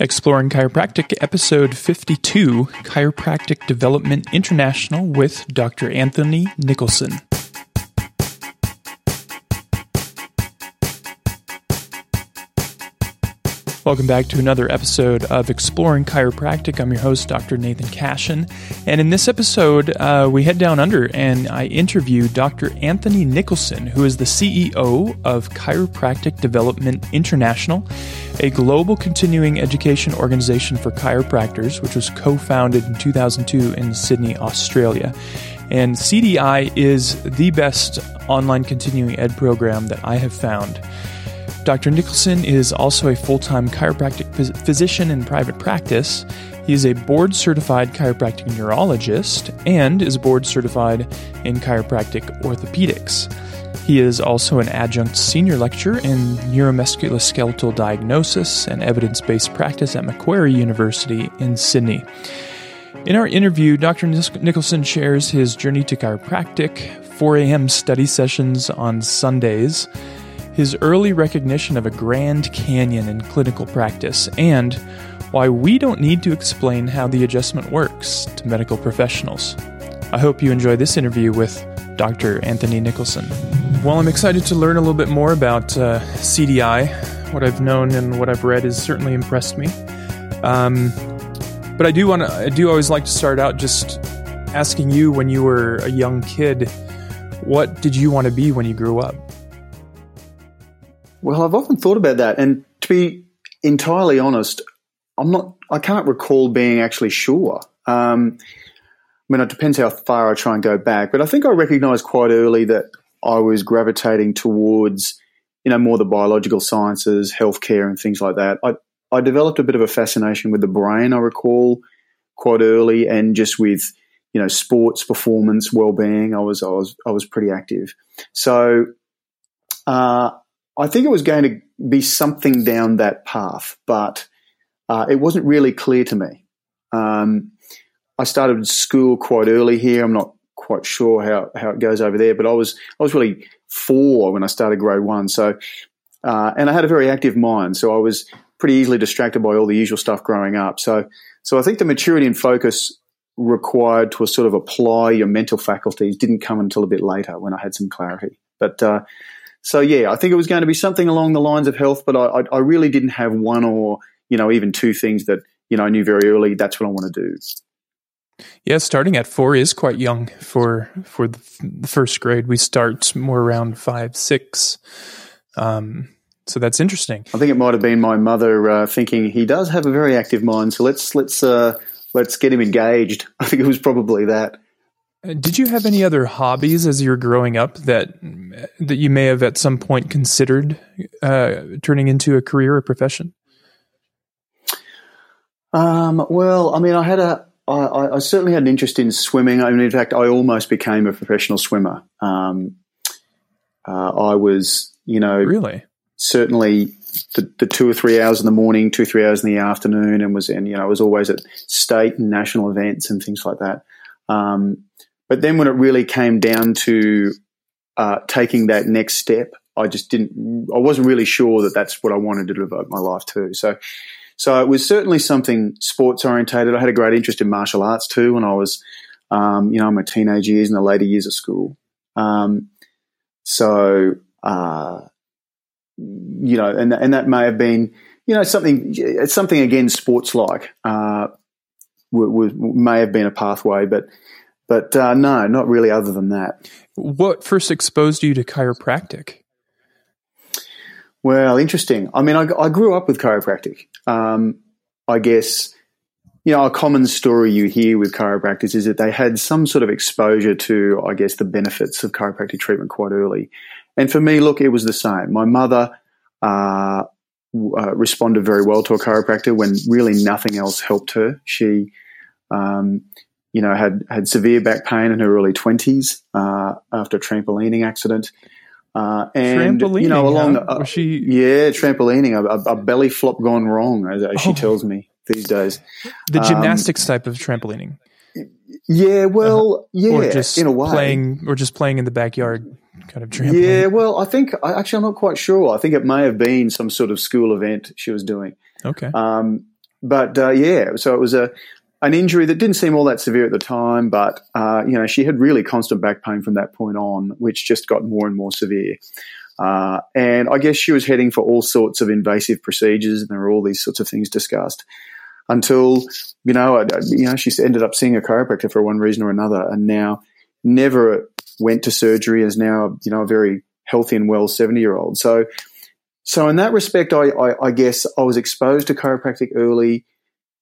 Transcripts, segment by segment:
Exploring Chiropractic, episode 52 Chiropractic Development International with Dr. Anthony Nicholson. Welcome back to another episode of Exploring Chiropractic. I'm your host, Dr. Nathan Cashin. And in this episode, uh, we head down under and I interview Dr. Anthony Nicholson, who is the CEO of Chiropractic Development International, a global continuing education organization for chiropractors, which was co founded in 2002 in Sydney, Australia. And CDI is the best online continuing ed program that I have found. Dr. Nicholson is also a full time chiropractic physician in private practice. He is a board certified chiropractic neurologist and is board certified in chiropractic orthopedics. He is also an adjunct senior lecturer in neuromusculoskeletal diagnosis and evidence based practice at Macquarie University in Sydney. In our interview, Dr. Nicholson shares his journey to chiropractic, 4 a.m. study sessions on Sundays, his early recognition of a Grand Canyon in clinical practice, and why we don't need to explain how the adjustment works to medical professionals. I hope you enjoy this interview with Dr. Anthony Nicholson. Well, I'm excited to learn a little bit more about uh, CDI. What I've known and what I've read has certainly impressed me. Um, but I do want to. I do always like to start out just asking you when you were a young kid, what did you want to be when you grew up? Well, I've often thought about that, and to be entirely honest, I'm not. I can't recall being actually sure. Um, I mean, it depends how far I try and go back, but I think I recognised quite early that I was gravitating towards, you know, more the biological sciences, healthcare, and things like that. I I developed a bit of a fascination with the brain. I recall quite early, and just with you know sports performance, well being. I was I was I was pretty active. So. Uh, I think it was going to be something down that path, but uh, it wasn't really clear to me. Um, I started school quite early here. I'm not quite sure how, how it goes over there, but I was I was really four when I started grade one. So, uh, and I had a very active mind, so I was pretty easily distracted by all the usual stuff growing up. So, so I think the maturity and focus required to sort of apply your mental faculties didn't come until a bit later when I had some clarity. But uh, so yeah, I think it was going to be something along the lines of health, but I, I really didn't have one or you know even two things that you know I knew very early. That's what I want to do. Yeah, starting at four is quite young for for the, first grade. We start more around five, six. Um, so that's interesting. I think it might have been my mother uh, thinking he does have a very active mind, so let's let's uh, let's get him engaged. I think it was probably that. Uh, did you have any other hobbies as you were growing up that that you may have at some point considered uh, turning into a career or profession? Um, well, I mean, I had a, I, I certainly had an interest in swimming. I mean, in fact, I almost became a professional swimmer. Um, uh, I was, you know, really certainly the, the, two or three hours in the morning, two or three hours in the afternoon, and was in, you know, I was always at state and national events and things like that. Um, but then when it really came down to uh, taking that next step, I just didn't. I wasn't really sure that that's what I wanted to devote my life to. So, so it was certainly something sports orientated. I had a great interest in martial arts too when I was, um, you know, in my teenage years and the later years of school. Um, so, uh, you know, and and that may have been, you know, something. It's something again sports like. Uh, w- w- may have been a pathway, but but uh, no, not really. Other than that, what first exposed you to chiropractic? Well, interesting. I mean, I, I grew up with chiropractic. Um, I guess you know a common story you hear with chiropractors is that they had some sort of exposure to, I guess, the benefits of chiropractic treatment quite early. And for me, look, it was the same. My mother uh, uh, responded very well to a chiropractor when really nothing else helped her. She um, you know, had had severe back pain in her early twenties uh, after a trampolining accident. Uh, and you know, along huh? the, uh, she yeah, trampolining, a, a, belly flop gone wrong, as, as oh. she tells me these days. The um, gymnastics type of trampolining. Yeah, well, uh, yeah, or just in a way, playing or just playing in the backyard kind of trampoline. Yeah, well, I think actually I'm not quite sure. I think it may have been some sort of school event she was doing. Okay. Um, but uh, yeah, so it was a an injury that didn't seem all that severe at the time, but uh, you know she had really constant back pain from that point on, which just got more and more severe. Uh, and I guess she was heading for all sorts of invasive procedures, and there were all these sorts of things discussed until you know, I, you know, she ended up seeing a chiropractor for one reason or another, and now never went to surgery. Is now you know a very healthy and well seventy year old. So, so in that respect, I, I, I guess I was exposed to chiropractic early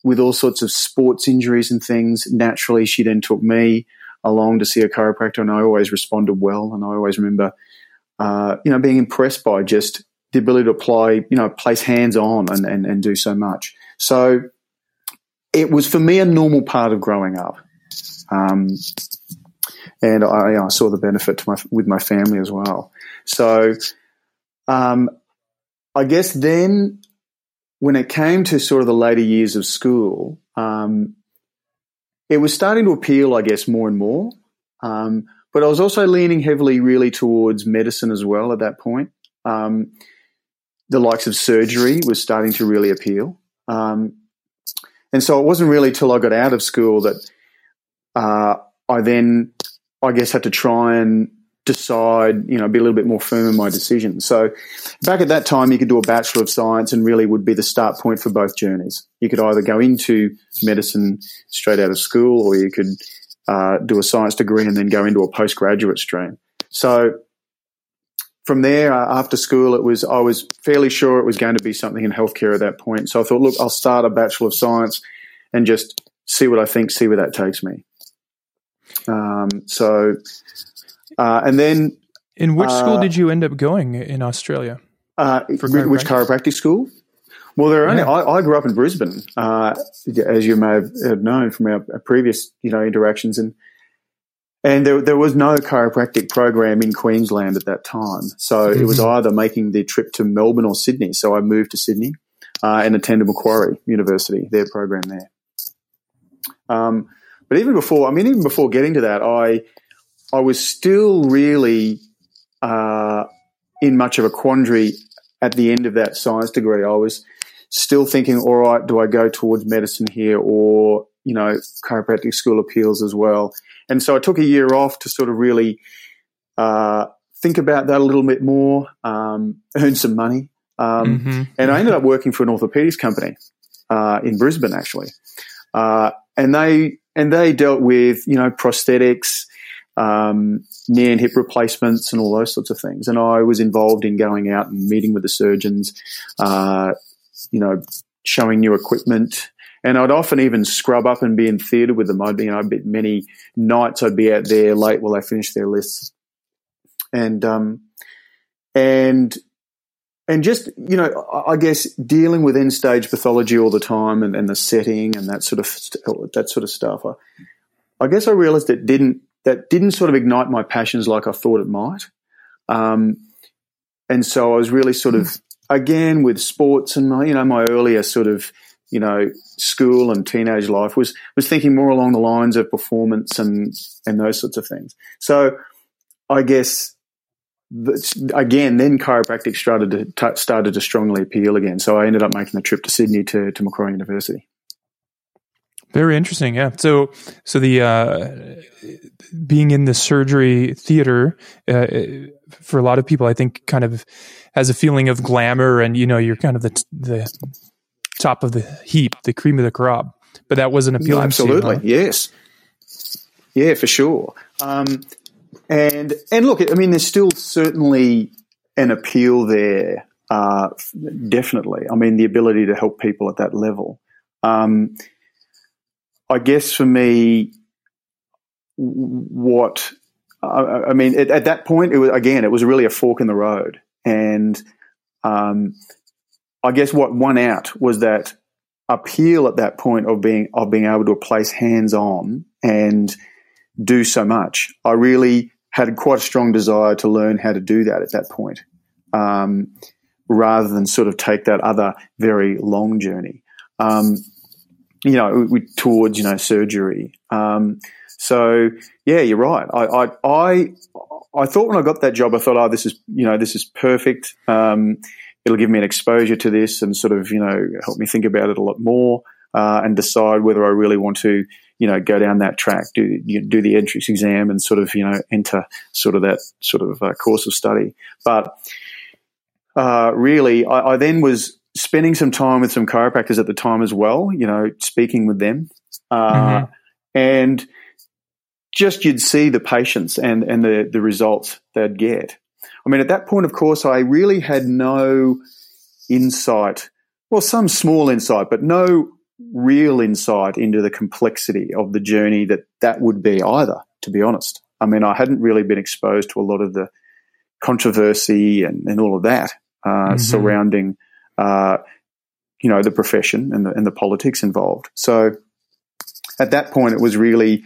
with all sorts of sports injuries and things. Naturally, she then took me along to see a chiropractor, and I always responded well. And I always remember, uh, you know, being impressed by just the ability to apply, you know, place hands on and, and, and do so much. So it was for me a normal part of growing up. Um, and I, I, saw the benefit my, with my family as well. So, um, I guess then when it came to sort of the later years of school, um, it was starting to appeal, I guess, more and more. Um, but I was also leaning heavily, really, towards medicine as well at that point. Um, the likes of surgery was starting to really appeal. Um, and so it wasn't really till I got out of school that uh, I then, I guess, had to try and decide, you know, be a little bit more firm in my decision. So back at that time, you could do a Bachelor of Science and really would be the start point for both journeys. You could either go into medicine straight out of school or you could uh, do a science degree and then go into a postgraduate stream. So from there, uh, after school, it was I was fairly sure it was going to be something in healthcare at that point. So I thought, look, I'll start a bachelor of science and just see what I think, see where that takes me. Um, so, uh, and then, in which uh, school did you end up going in Australia? Uh, which chiropractic school? Well, there are only. Yeah. I, I, grew up in Brisbane, uh, as you may have known from our, our previous, you know, interactions, and and there, there was no chiropractic program in Queensland at that time. So mm-hmm. it was mm-hmm. either making the trip to Melbourne or Sydney. So I moved to Sydney uh, and attended Macquarie University, their program there. Um, but even before, I mean, even before getting to that, I, I was still really uh, in much of a quandary at the end of that science degree. I was still thinking, all right, do I go towards medicine here or, you know, chiropractic school appeals as well? And so I took a year off to sort of really uh, think about that a little bit more, um, earn some money. Um, mm-hmm. And I ended up working for an orthopedics company uh, in Brisbane, actually. Uh, and they and they dealt with you know prosthetics, um, knee and hip replacements, and all those sorts of things. And I was involved in going out and meeting with the surgeons, uh, you know, showing new equipment, and I'd often even scrub up and be in theatre with them. I'd be, you know, be many nights I'd be out there late while they finished their lists, and um, and and just you know, I guess dealing with end stage pathology all the time and, and the setting and that sort of that sort of stuff. I, I guess I realised it didn't that didn't sort of ignite my passions like I thought it might. Um, and so I was really sort of again with sports and my, you know my earlier sort of you know, school and teenage life was was thinking more along the lines of performance and and those sorts of things. So, I guess again, then chiropractic started to started to strongly appeal again. So I ended up making the trip to Sydney to to Macquarie University. Very interesting, yeah. So, so the uh, being in the surgery theater uh, for a lot of people, I think, kind of has a feeling of glamour, and you know, you're kind of the the top of the heap, the cream of the crop. But that wasn't appealing. No, absolutely, huh? yes, yeah, for sure. Um, and and look, I mean, there's still certainly an appeal there. Uh, definitely, I mean, the ability to help people at that level. Um, I guess for me, what I, I mean, at, at, that point, it was again, it was really a fork in the road, and um, I guess what won out was that appeal at that point of being of being able to place hands on and do so much. I really had quite a strong desire to learn how to do that at that point, um, rather than sort of take that other very long journey. Um, you know, towards you know surgery. Um, so yeah, you're right. I, I, I I thought when I got that job, I thought, oh, this is you know this is perfect. Um, it'll give me an exposure to this and sort of you know help me think about it a lot more uh, and decide whether I really want to you know go down that track, do you do the entrance exam and sort of you know enter sort of that sort of uh, course of study. But uh, really, I, I, then was spending some time with some chiropractors at the time as well. You know, speaking with them, uh, mm-hmm. and just you'd see the patients and and the the results they'd get. I mean, at that point, of course, I really had no insight. Well, some small insight, but no real insight into the complexity of the journey that that would be either, to be honest. I mean, I hadn't really been exposed to a lot of the controversy and, and all of that uh, mm-hmm. surrounding, uh, you know, the profession and the, and the politics involved. So at that point, it was really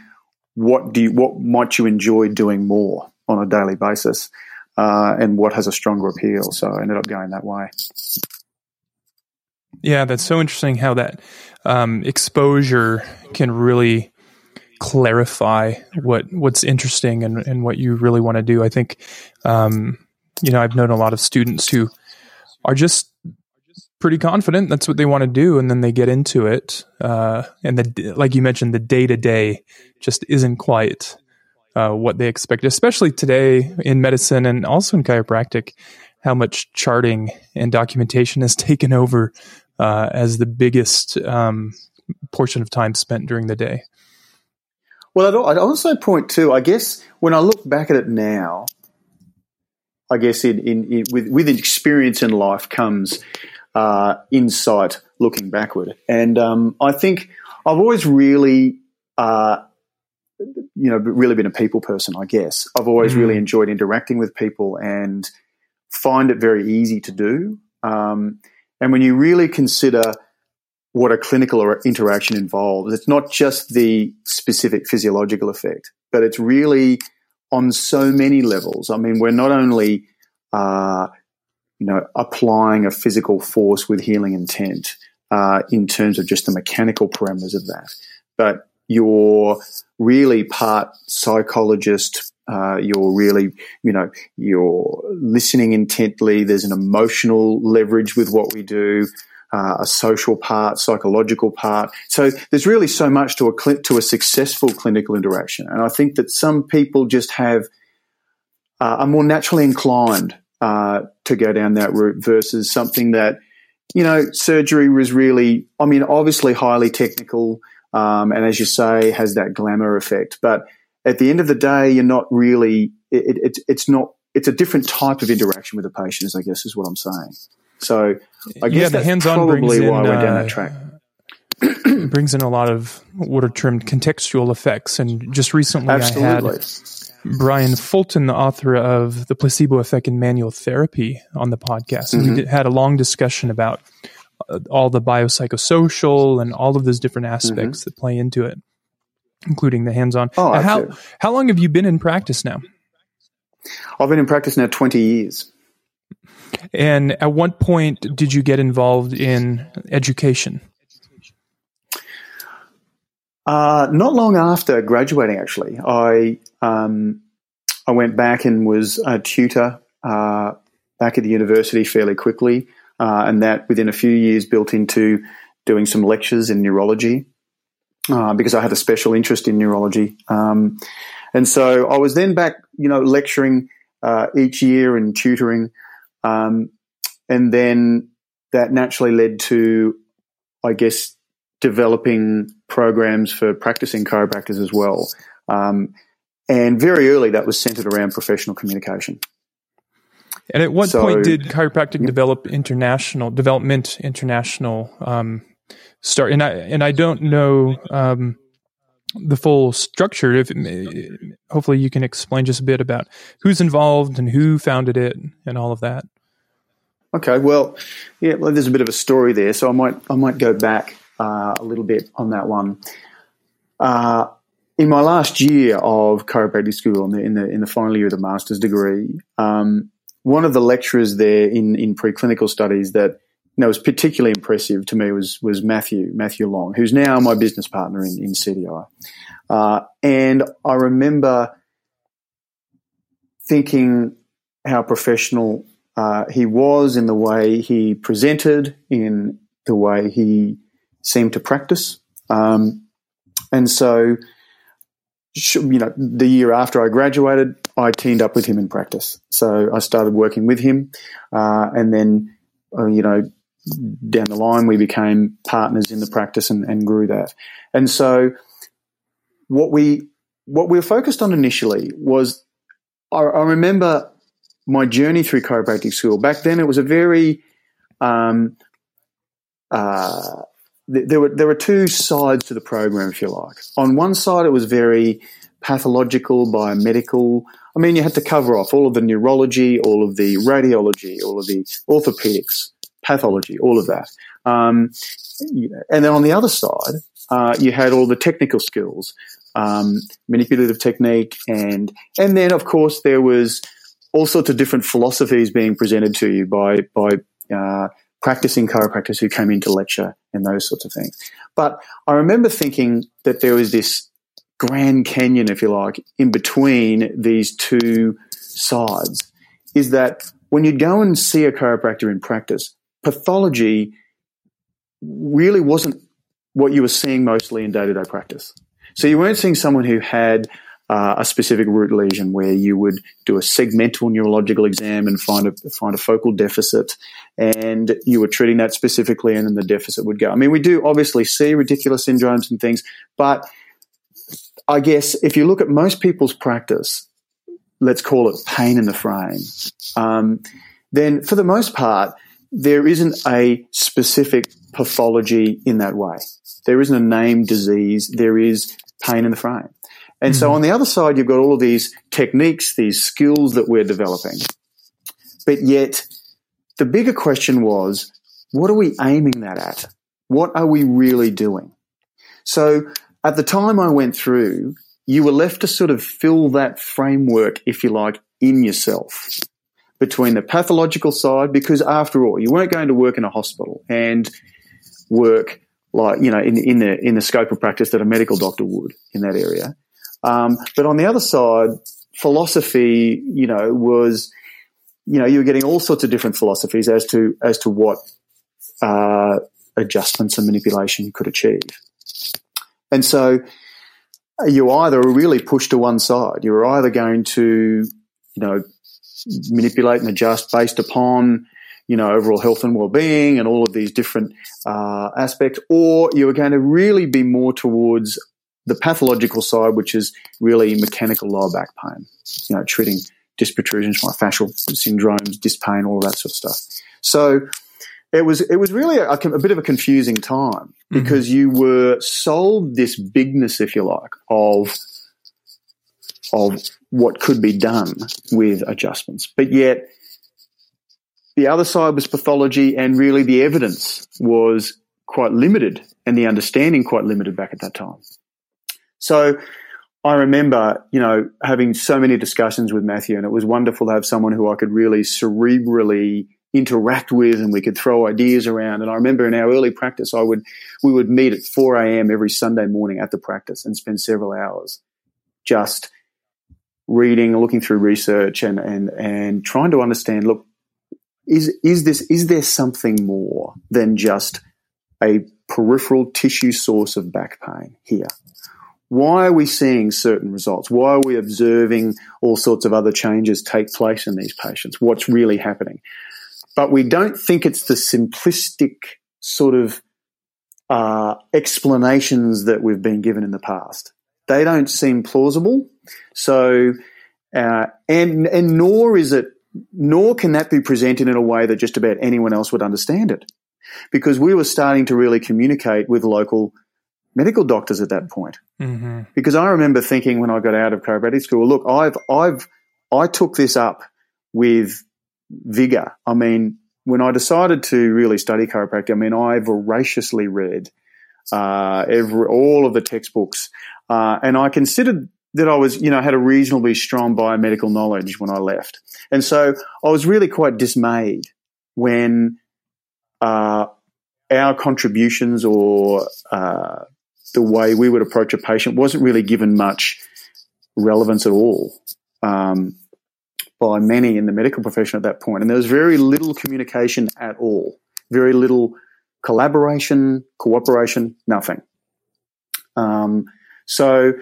what do you, what might you enjoy doing more on a daily basis, uh, and what has a stronger appeal. So I ended up going that way. Yeah, that's so interesting how that um, exposure can really clarify what what's interesting and, and what you really want to do. I think, um, you know, I've known a lot of students who are just pretty confident that's what they want to do, and then they get into it, uh, and the like you mentioned, the day to day just isn't quite uh, what they expect, especially today in medicine and also in chiropractic. How much charting and documentation has taken over uh, as the biggest um, portion of time spent during the day. Well, I'd, also point to, I guess, when I look back at it now, I guess in, in, in with with experience in life comes uh, insight looking backward, and um, I think I've always really. Uh, you know, really been a people person, I guess. I've always mm-hmm. really enjoyed interacting with people and find it very easy to do. Um, and when you really consider what a clinical interaction involves, it's not just the specific physiological effect, but it's really on so many levels. I mean, we're not only, uh, you know, applying a physical force with healing intent uh, in terms of just the mechanical parameters of that, but you're really part psychologist, uh, you're really, you know, you're listening intently. There's an emotional leverage with what we do, uh, a social part, psychological part. So there's really so much to a cl- to a successful clinical interaction, and I think that some people just have uh, are more naturally inclined uh, to go down that route versus something that, you know, surgery was really. I mean, obviously highly technical, um, and as you say, has that glamour effect, but at the end of the day, you're not really, it, it, it's not, it's a different type of interaction with the patients, I guess is what I'm saying. So I guess yeah, that's hands-on probably why in, I went down that uh, track. brings in a lot of what are termed contextual effects. And just recently Absolutely. I had Brian Fulton, the author of The Placebo Effect in Manual Therapy on the podcast. Mm-hmm. we did, had a long discussion about uh, all the biopsychosocial and all of those different aspects mm-hmm. that play into it including the hands-on. Oh, how how long have you been in practice now? I've been in practice now twenty years. And at what point did you get involved in education? Uh, not long after graduating, actually, I um, I went back and was a tutor uh, back at the university fairly quickly, uh, and that within a few years built into doing some lectures in neurology uh, because I had a special interest in neurology. Um, and so I was then back, you know, lecturing uh, each year and tutoring. Um, and then that naturally led to, I guess, developing programs for practicing chiropractors as well. Um, and very early, that was centered around professional communication. And at what so, point did chiropractic develop international development international um, start and i and i don't know um, the full structure if hopefully you can explain just a bit about who's involved and who founded it and all of that okay well yeah well, there's a bit of a story there so i might i might go back uh, a little bit on that one uh, in my last year of chiropractic school in the, in the in the final year of the master's degree um, one of the lecturers there in in preclinical studies that that was particularly impressive to me was was Matthew Matthew Long, who's now my business partner in, in CDI. Uh, and I remember thinking how professional uh, he was in the way he presented, in the way he seemed to practice. Um, and so, you know, the year after I graduated, I teamed up with him in practice. So I started working with him, uh, and then, uh, you know, down the line we became partners in the practice and, and grew that. And so, what we what we were focused on initially was, I, I remember my journey through chiropractic school. Back then, it was a very um, uh, there were there were two sides to the program, if you like. On one side, it was very pathological, biomedical. I mean, you had to cover off all of the neurology, all of the radiology, all of the orthopedics, pathology, all of that. Um, and then on the other side, uh, you had all the technical skills, um, manipulative technique, and and then of course there was all sorts of different philosophies being presented to you by by uh, practicing chiropractors who came into lecture and those sorts of things. But I remember thinking that there was this Grand Canyon, if you like, in between these two sides. Is that when you'd go and see a chiropractor in practice, pathology really wasn't what you were seeing mostly in day to day practice. So you weren't seeing someone who had uh, a specific root lesion where you would do a segmental neurological exam and find a find a focal deficit, and you were treating that specifically, and then the deficit would go. I mean, we do obviously see radicular syndromes and things, but I guess if you look at most people's practice, let's call it pain in the frame, um, then for the most part, there isn't a specific pathology in that way. There isn't a named disease. There is pain in the frame. And mm-hmm. so on the other side, you've got all of these techniques, these skills that we're developing. But yet, the bigger question was, what are we aiming that at? What are we really doing? So at the time I went through, you were left to sort of fill that framework, if you like, in yourself between the pathological side, because after all, you weren't going to work in a hospital and work like, you know, in, in the, in the scope of practice that a medical doctor would in that area. Um, but on the other side, philosophy, you know, was, you know, you were getting all sorts of different philosophies as to as to what uh, adjustments and manipulation you could achieve. And so you either really pushed to one side. You were either going to, you know, manipulate and adjust based upon, you know, overall health and well-being and all of these different uh, aspects, or you were going to really be more towards the pathological side, which is really mechanical lower back pain, you know, treating disc protrusions, myofascial syndromes, disc pain, all of that sort of stuff. So it was it was really a, a bit of a confusing time mm-hmm. because mm-hmm. you were sold this bigness, if you like, of of what could be done with adjustments, but yet the other side was pathology, and really the evidence was quite limited, and the understanding quite limited back at that time. So I remember, you know, having so many discussions with Matthew, and it was wonderful to have someone who I could really cerebrally interact with and we could throw ideas around. And I remember in our early practice, I would, we would meet at 4 a.m. every Sunday morning at the practice and spend several hours just reading, looking through research and, and, and trying to understand, look, is, is this, is there something more than just a peripheral tissue source of back pain here? Why are we seeing certain results? Why are we observing all sorts of other changes take place in these patients? What's really happening? But we don't think it's the simplistic sort of uh, explanations that we've been given in the past. They don't seem plausible. So, uh, and and nor is it, nor can that be presented in a way that just about anyone else would understand it, because we were starting to really communicate with local medical doctors at that point. Mm-hmm. Because I remember thinking when I got out of chiropractic school, look, I've, I've, I took this up with vigor. I mean, when I decided to really study chiropractic, I mean, I voraciously read uh, every, all of the textbooks, uh, and I considered that I was, you know, had a reasonably strong biomedical knowledge when I left, and so I was really quite dismayed when uh, our contributions or uh, the way we would approach a patient wasn't really given much relevance at all. Um, by many in the medical profession at that point. and there was very little communication at all, very little collaboration, cooperation, nothing. Um, so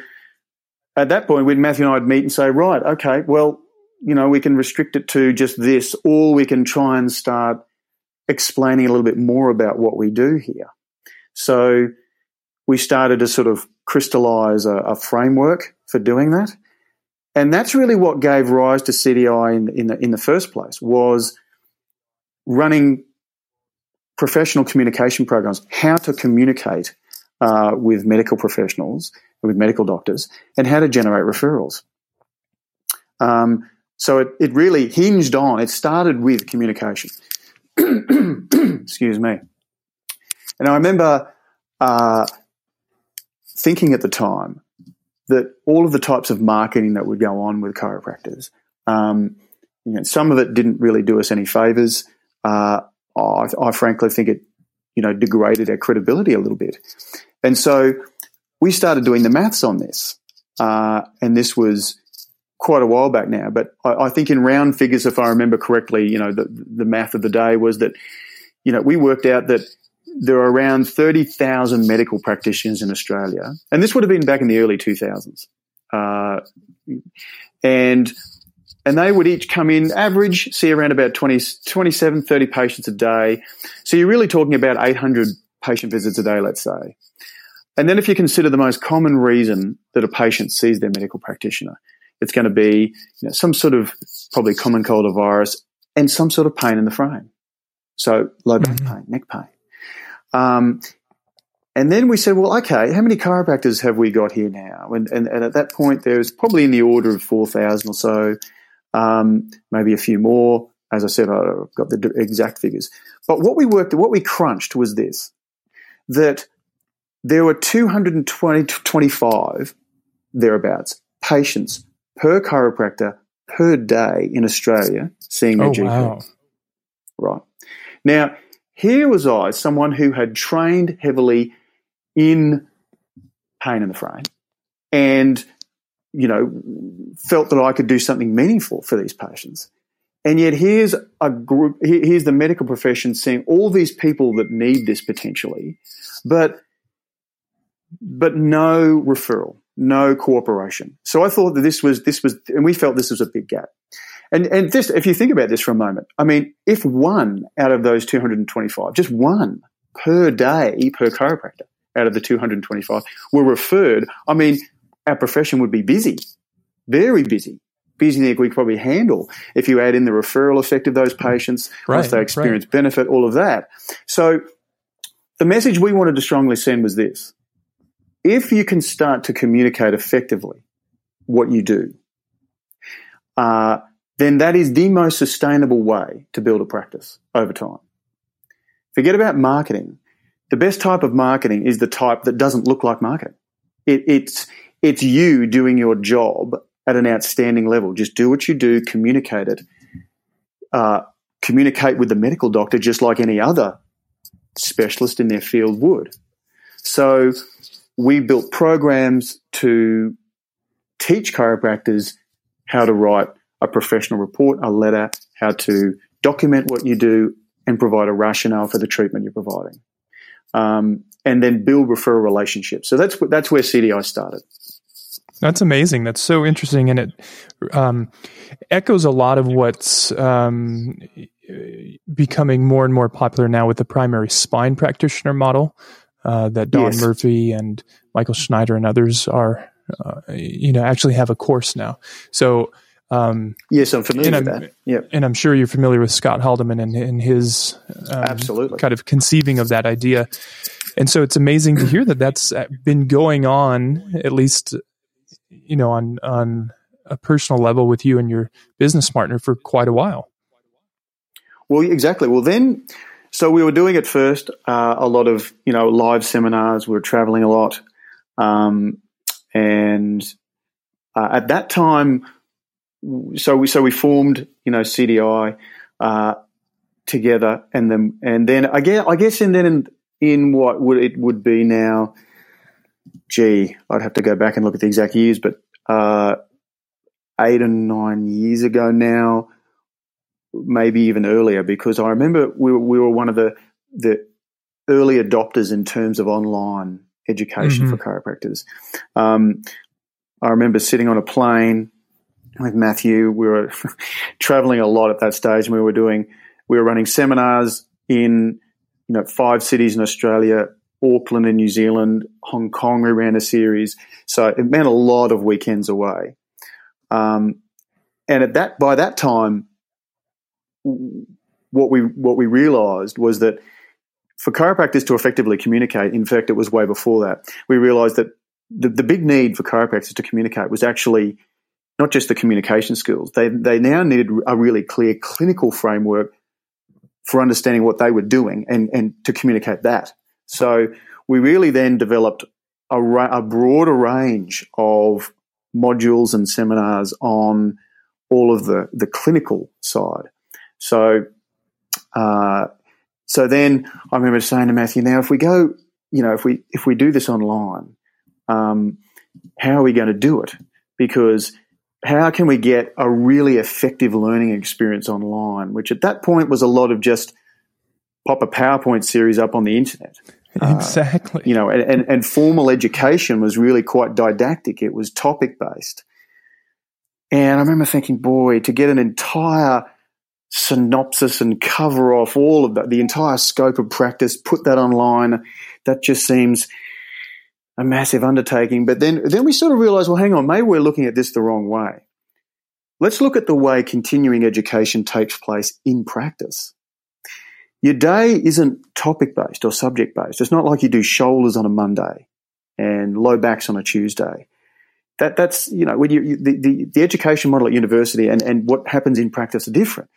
at that point, when Matthew and I'd meet and say, right, okay, well, you know, we can restrict it to just this, or we can try and start explaining a little bit more about what we do here. So we started to sort of crystallize a, a framework for doing that. And that's really what gave rise to CDI in, in, the, in the first place was running professional communication programs, how to communicate uh, with medical professionals, with medical doctors, and how to generate referrals. Um, so it, it really hinged on, it started with communication. Excuse me. And I remember uh, thinking at the time that all of the types of marketing that would go on with chiropractors, um, you know, some of it didn't really do us any favors. Uh, I, I, frankly think it, you know, degraded our credibility a little bit. And so we started doing the maths on this. Uh, and this was quite a while back now, but I, I, think in round figures, if I remember correctly, you know, the, the math of the day was that, you know, we worked out that there are around 30,000 medical practitioners in Australia. And this would have been back in the early 2000s. Uh, and and they would each come in average, see around about 20, 27, 30 patients a day. So you're really talking about 800 patient visits a day, let's say. And then if you consider the most common reason that a patient sees their medical practitioner, it's going to be you know, some sort of probably common cold or virus and some sort of pain in the frame. So low back mm-hmm. pain, neck pain. Um, and then we said, well, okay, how many chiropractors have we got here now? And, and, and at that point, there was probably in the order of 4,000 or so, um, maybe a few more. As I said, I've got the exact figures. But what we worked, what we crunched was this, that there were 220, 25 thereabouts patients per chiropractor per day in Australia seeing their oh, GP. Wow. Right. Now, here was I, someone who had trained heavily in pain in the frame and, you know, felt that I could do something meaningful for these patients. And yet here's a group, here's the medical profession seeing all these people that need this potentially, but, but no referral, no cooperation. So I thought that this was, this was, and we felt this was a big gap. And, and just, if you think about this for a moment, I mean, if one out of those 225, just one per day per chiropractor out of the 225 were referred, I mean, our profession would be busy, very busy, busy than we could probably handle if you add in the referral effect of those patients, right, once they experience right. benefit, all of that. So the message we wanted to strongly send was this. If you can start to communicate effectively what you do, uh, then that is the most sustainable way to build a practice over time. Forget about marketing. The best type of marketing is the type that doesn't look like marketing. It, it's, it's you doing your job at an outstanding level. Just do what you do, communicate it, uh, communicate with the medical doctor just like any other specialist in their field would. So we built programs to teach chiropractors how to write a professional report, a letter, how to document what you do, and provide a rationale for the treatment you're providing. Um, and then build referral relationships. So that's that's where CDI started. That's amazing. That's so interesting, and it um, echoes a lot of what's um, becoming more and more popular now with the primary spine practitioner model uh, that Don yes. Murphy and Michael Schneider and others are, uh, you know, actually have a course now. So um, yes, I'm familiar with that. Yep. And I'm sure you're familiar with Scott Haldeman and, and his um, absolutely kind of conceiving of that idea. And so it's amazing to hear that that's been going on, at least, you know, on on a personal level with you and your business partner for quite a while. Well, exactly. Well, then, so we were doing it first, uh, a lot of you know live seminars. We were traveling a lot, um, and uh, at that time so we so we formed you know CDI uh, together, and then and then I guess I guess and then in, in what would it would be now. Gee, I'd have to go back and look at the exact years, but uh, eight or nine years ago now, maybe even earlier, because I remember we were, we were one of the the early adopters in terms of online education mm-hmm. for chiropractors. Um, I remember sitting on a plane with Matthew. We were traveling a lot at that stage, and we were doing we were running seminars in you know five cities in Australia, Auckland in New Zealand, Hong Kong. We ran a series, so it meant a lot of weekends away. Um, and at that by that time, what we what we realised was that for chiropractors to effectively communicate, in fact, it was way before that. We realised that the, the big need for chiropractors to communicate was actually not just the communication skills. They they now needed a really clear clinical framework for understanding what they were doing and and to communicate that. So we really then developed a, a broader range of modules and seminars on all of the, the clinical side. So, uh, so then I remember saying to Matthew, now if we go, you know, if we if we do this online, um, how are we going to do it? Because how can we get a really effective learning experience online? Which at that point was a lot of just pop a PowerPoint series up on the internet. Exactly. Uh, you know, and, and, and formal education was really quite didactic. It was topic based. And I remember thinking, boy, to get an entire synopsis and cover off all of that, the entire scope of practice, put that online, that just seems a massive undertaking. But then, then we sort of realize, well, hang on, maybe we're looking at this the wrong way. Let's look at the way continuing education takes place in practice. Your day isn't topic based or subject based. It's not like you do shoulders on a Monday and low backs on a Tuesday. That that's you know when you, you the, the, the education model at university and and what happens in practice are different.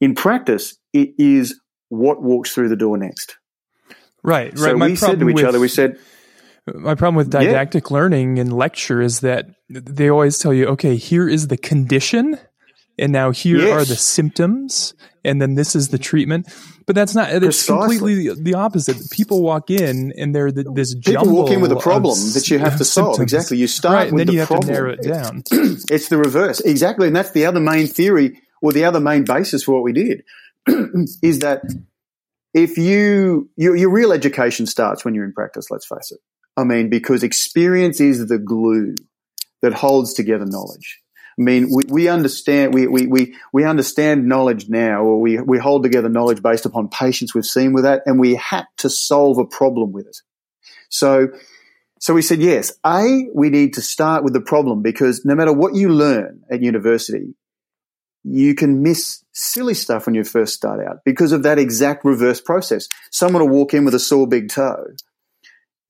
In practice, it is what walks through the door next. Right, so. My we said to each with, other, we said, my problem with didactic yeah. learning and lecture is that they always tell you, okay, here is the condition, and now here yes. are the symptoms, and then this is the treatment. But that's not. It's completely the opposite. People walk in and they're the, this people walk in with a problem that you have to solve. Exactly. You start right, with and then the you have problem. to narrow it down. it's the reverse. Exactly, and that's the other main theory or the other main basis for what we did is that if you your, your real education starts when you're in practice. Let's face it. I mean, because experience is the glue that holds together knowledge. I mean, we, we understand we, we, we, we understand knowledge now, or we, we hold together knowledge based upon patients we've seen with that, and we had to solve a problem with it. So, so we said, yes, A, we need to start with the problem because no matter what you learn at university, you can miss silly stuff when you first start out because of that exact reverse process. Someone will walk in with a sore big toe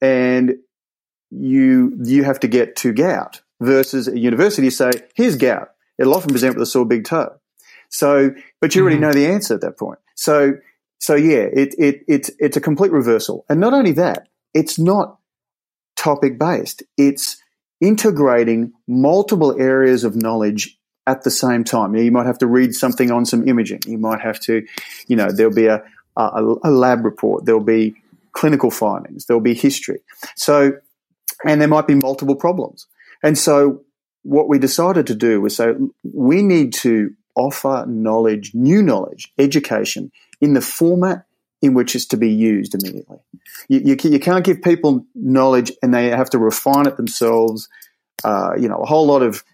and you, you have to get to gout versus a university say, here's gout. It'll often present with a sore big toe. So, but you already mm-hmm. know the answer at that point. So, so yeah, it, it, it's, it's a complete reversal. And not only that, it's not topic based. It's integrating multiple areas of knowledge at the same time. You might have to read something on some imaging. You might have to, you know, there'll be a, a, a lab report. There'll be clinical findings. There'll be history. So, and there might be multiple problems. And so what we decided to do was say, we need to offer knowledge, new knowledge, education in the format in which it's to be used immediately. You, you, you can't give people knowledge and they have to refine it themselves. Uh, you know, a whole lot of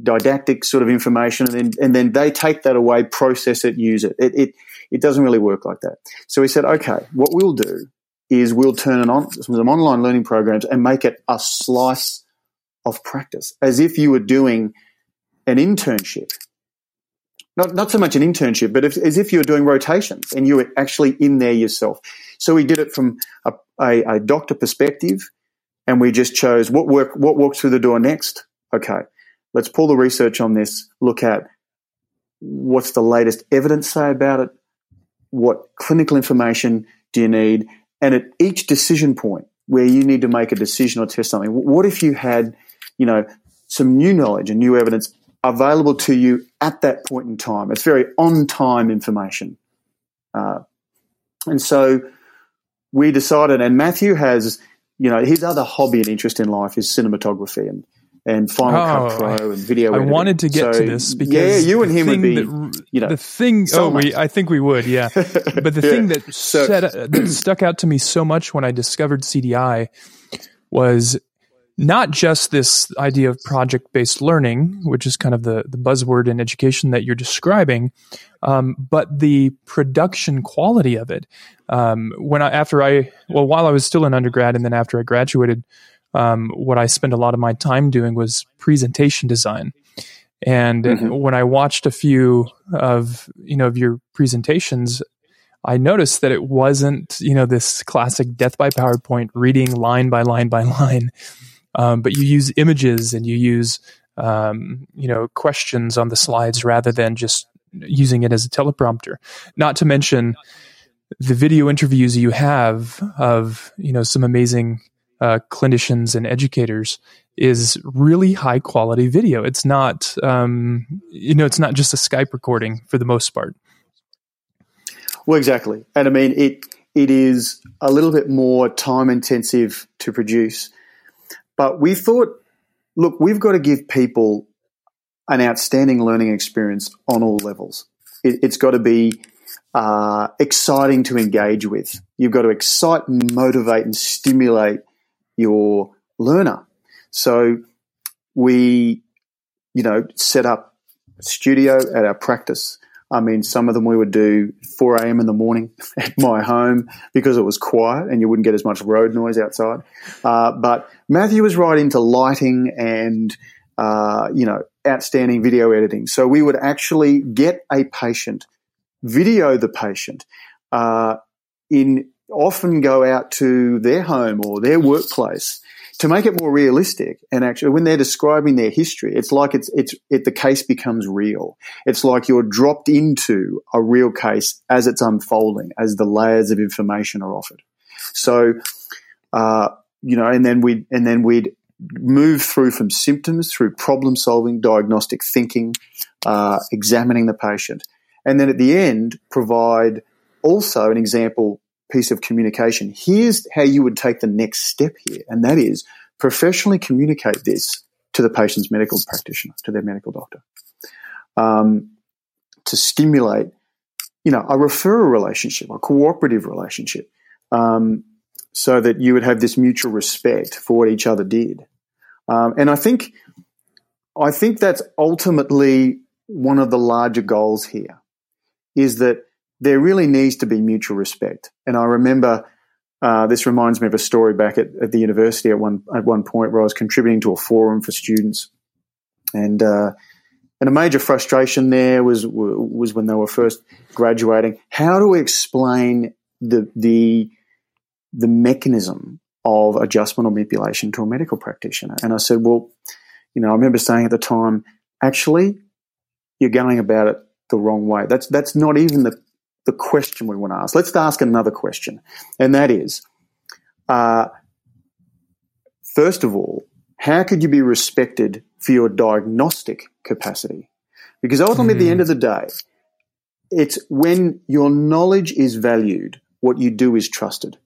didactic sort of information, and then, and then they take that away, process it, use it. It, it. it doesn't really work like that. So we said, okay, what we'll do is we'll turn it on some online learning programs and make it a slice of practice, as if you were doing an internship. Not, not so much an internship, but if, as if you were doing rotations and you were actually in there yourself. So we did it from a, a, a doctor perspective, and we just chose what work what walks through the door next. Okay, let's pull the research on this. Look at what's the latest evidence say about it. What clinical information do you need? And at each decision point where you need to make a decision or test something, what if you had you know, some new knowledge and new evidence available to you at that point in time. It's very on time information. Uh, and so we decided, and Matthew has, you know, his other hobby and interest in life is cinematography. And, and Final oh, Cut Pro and video. I editing. wanted to get so, to this because yeah, you and him would be, that, you know, the thing. Oh, we, I think we would, yeah. But the yeah. thing that so, set, that stuck out to me so much when I discovered CDI was not just this idea of project based learning, which is kind of the, the buzzword in education that you're describing, um, but the production quality of it. Um, when I, after I, well, while I was still an undergrad and then after I graduated, um, what I spent a lot of my time doing was presentation design. And mm-hmm. when I watched a few of, you know, of your presentations, I noticed that it wasn't, you know, this classic death by PowerPoint reading line by line by line um, but you use images and you use um, you know questions on the slides rather than just using it as a teleprompter. Not to mention the video interviews you have of you know some amazing uh, clinicians and educators is really high quality video. It's not um, you know it's not just a Skype recording for the most part. Well, exactly, and I mean it. It is a little bit more time intensive to produce but we thought, look, we've got to give people an outstanding learning experience on all levels. It, has got to be uh, exciting to engage with. You've got to excite motivate and stimulate your learner. So we, you know, set up studio at our practice I mean, some of them we would do 4 a.m. in the morning at my home because it was quiet and you wouldn't get as much road noise outside. Uh, but Matthew was right into lighting and, uh, you know, outstanding video editing. So we would actually get a patient, video the patient, uh, in often go out to their home or their workplace to make it more realistic. And actually when they're describing their history it's like it's it's it, the case becomes real. It's like you're dropped into a real case as it's unfolding as the layers of information are offered. So uh, you know and then we and then we'd move through from symptoms through problem solving diagnostic thinking uh, examining the patient. And then at the end provide also an example piece of communication. Here's how you would take the next step here, and that is professionally communicate this to the patient's medical practitioner, to their medical doctor, um, to stimulate, you know, a referral relationship, a cooperative relationship, um, so that you would have this mutual respect for what each other did. Um, and I think, I think that's ultimately one of the larger goals here, is that there really needs to be mutual respect. And I remember uh, this reminds me of a story back at, at, the university at one at one point where I was contributing to a forum for students, and uh, and a major frustration there was was when they were first graduating. How do we explain the the the mechanism of adjustment or manipulation to a medical practitioner? And I said, well, you know, I remember saying at the time, actually, you're going about it the wrong way. That's that's not even the the question we want to ask. Let's ask another question, and that is, uh, first of all, how could you be respected for your diagnostic capacity? Because ultimately, mm. at the end of the day, it's when your knowledge is valued, what you do is trusted.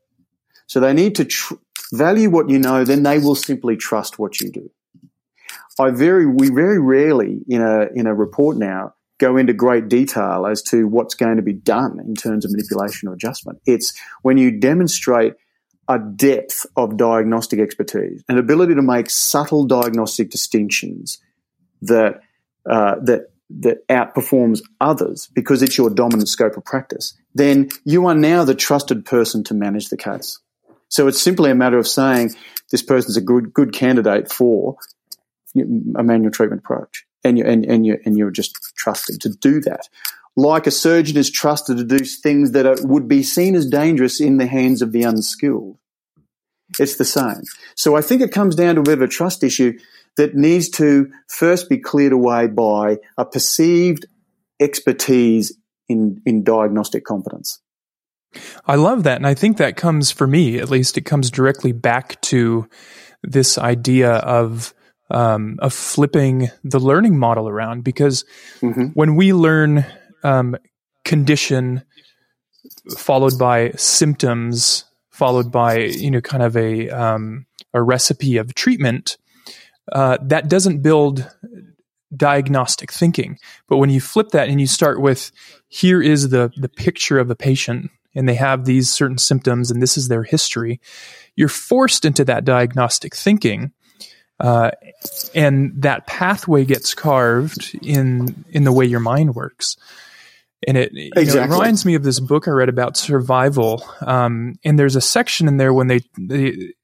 So they need to tr- value what you know, then they will simply trust what you do. I very, we very rarely in a in a report now go into great detail as to what's going to be done in terms of manipulation or adjustment. It's when you demonstrate a depth of diagnostic expertise, an ability to make subtle diagnostic distinctions that uh, that that outperforms others because it's your dominant scope of practice, then you are now the trusted person to manage the case. So it's simply a matter of saying this person's a good good candidate for a manual treatment approach and you and, and you and you're just trusted to do that. Like a surgeon is trusted to do things that are, would be seen as dangerous in the hands of the unskilled. It's the same. So I think it comes down to a bit of a trust issue that needs to first be cleared away by a perceived expertise in, in diagnostic competence. I love that. And I think that comes, for me at least, it comes directly back to this idea of um, of flipping the learning model around because mm-hmm. when we learn um, condition followed by symptoms followed by you know kind of a um, a recipe of treatment uh, that doesn't build diagnostic thinking. But when you flip that and you start with here is the the picture of a patient and they have these certain symptoms and this is their history, you're forced into that diagnostic thinking. Uh, and that pathway gets carved in in the way your mind works. And it, exactly. know, it reminds me of this book I read about survival. Um, and there's a section in there when they, they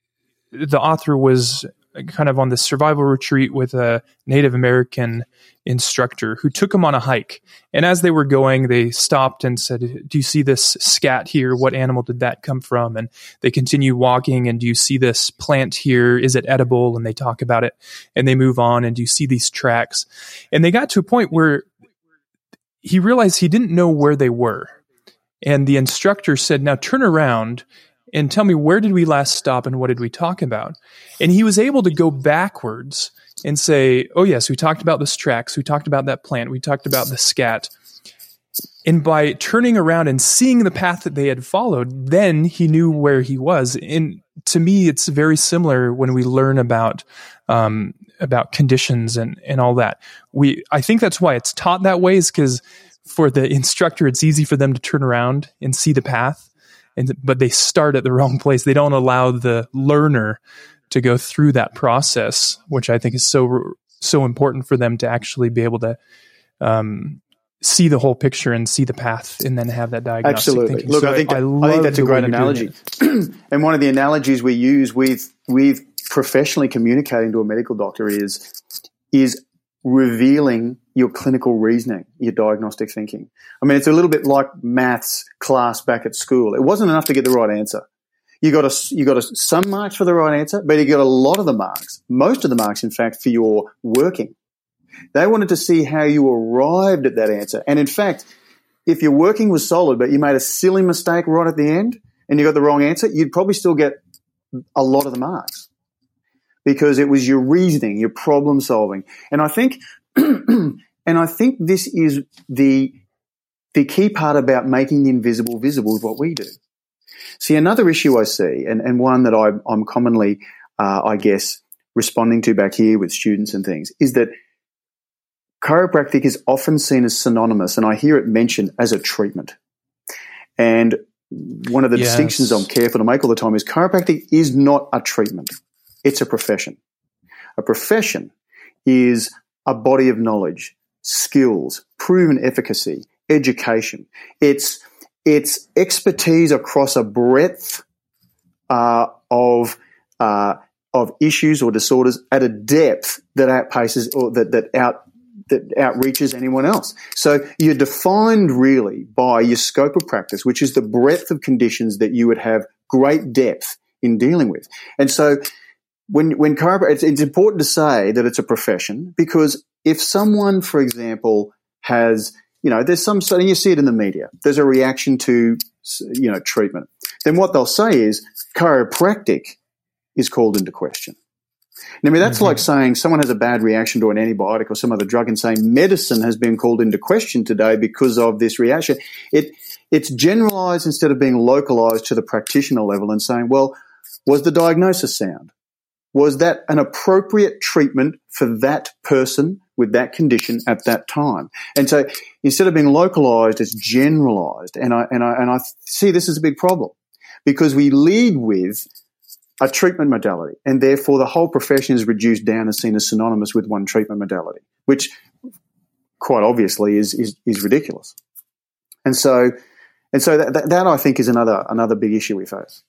the author was kind of on this survival retreat with a Native American instructor who took him on a hike. And as they were going, they stopped and said, Do you see this scat here? What animal did that come from? And they continue walking. And do you see this plant here? Is it edible? And they talk about it and they move on. And do you see these tracks? And they got to a point where he realized he didn't know where they were. And the instructor said, Now turn around and tell me where did we last stop and what did we talk about? And he was able to go backwards and say, oh, yes, we talked about this tracks, we talked about that plant, we talked about the scat. And by turning around and seeing the path that they had followed, then he knew where he was. And to me, it's very similar when we learn about um, about conditions and and all that. We I think that's why it's taught that way is because for the instructor, it's easy for them to turn around and see the path and but they start at the wrong place. They don't allow the learner to go through that process, which I think is so so important for them to actually be able to um, see the whole picture and see the path, and then have that diagnostic Absolutely. Thinking. Look, so I think I, I think that's a great analogy. and one of the analogies we use with with professionally communicating to a medical doctor is is revealing your clinical reasoning, your diagnostic thinking. I mean, it's a little bit like maths class back at school. It wasn't enough to get the right answer. You got a, you got a, some marks for the right answer, but you got a lot of the marks, most of the marks, in fact, for your working. They wanted to see how you arrived at that answer. And in fact, if your working was solid, but you made a silly mistake right at the end and you got the wrong answer, you'd probably still get a lot of the marks because it was your reasoning, your problem solving. And I think, and I think this is the, the key part about making the invisible visible is what we do. See, another issue I see, and, and one that I, am commonly, uh, I guess, responding to back here with students and things, is that chiropractic is often seen as synonymous, and I hear it mentioned as a treatment. And one of the yes. distinctions I'm careful to make all the time is chiropractic is not a treatment. It's a profession. A profession is a body of knowledge, skills, proven efficacy, education. It's it's expertise across a breadth uh, of uh, of issues or disorders at a depth that outpaces or that that out that outreaches anyone else. So you're defined really by your scope of practice, which is the breadth of conditions that you would have great depth in dealing with. And so when when chiropractic, it's, it's important to say that it's a profession because if someone, for example, has you know, there's some, and you see it in the media. There's a reaction to, you know, treatment. Then what they'll say is chiropractic is called into question. Now, I mean, that's mm-hmm. like saying someone has a bad reaction to an antibiotic or some other drug and saying medicine has been called into question today because of this reaction. It, it's generalized instead of being localized to the practitioner level and saying, well, was the diagnosis sound? Was that an appropriate treatment for that person with that condition at that time? And so instead of being localized, it's generalized. And I, and I, and I see this as a big problem because we lead with a treatment modality and therefore the whole profession is reduced down and seen as synonymous with one treatment modality, which quite obviously is, is, is ridiculous. And so, and so that, that, that I think is another, another big issue we face.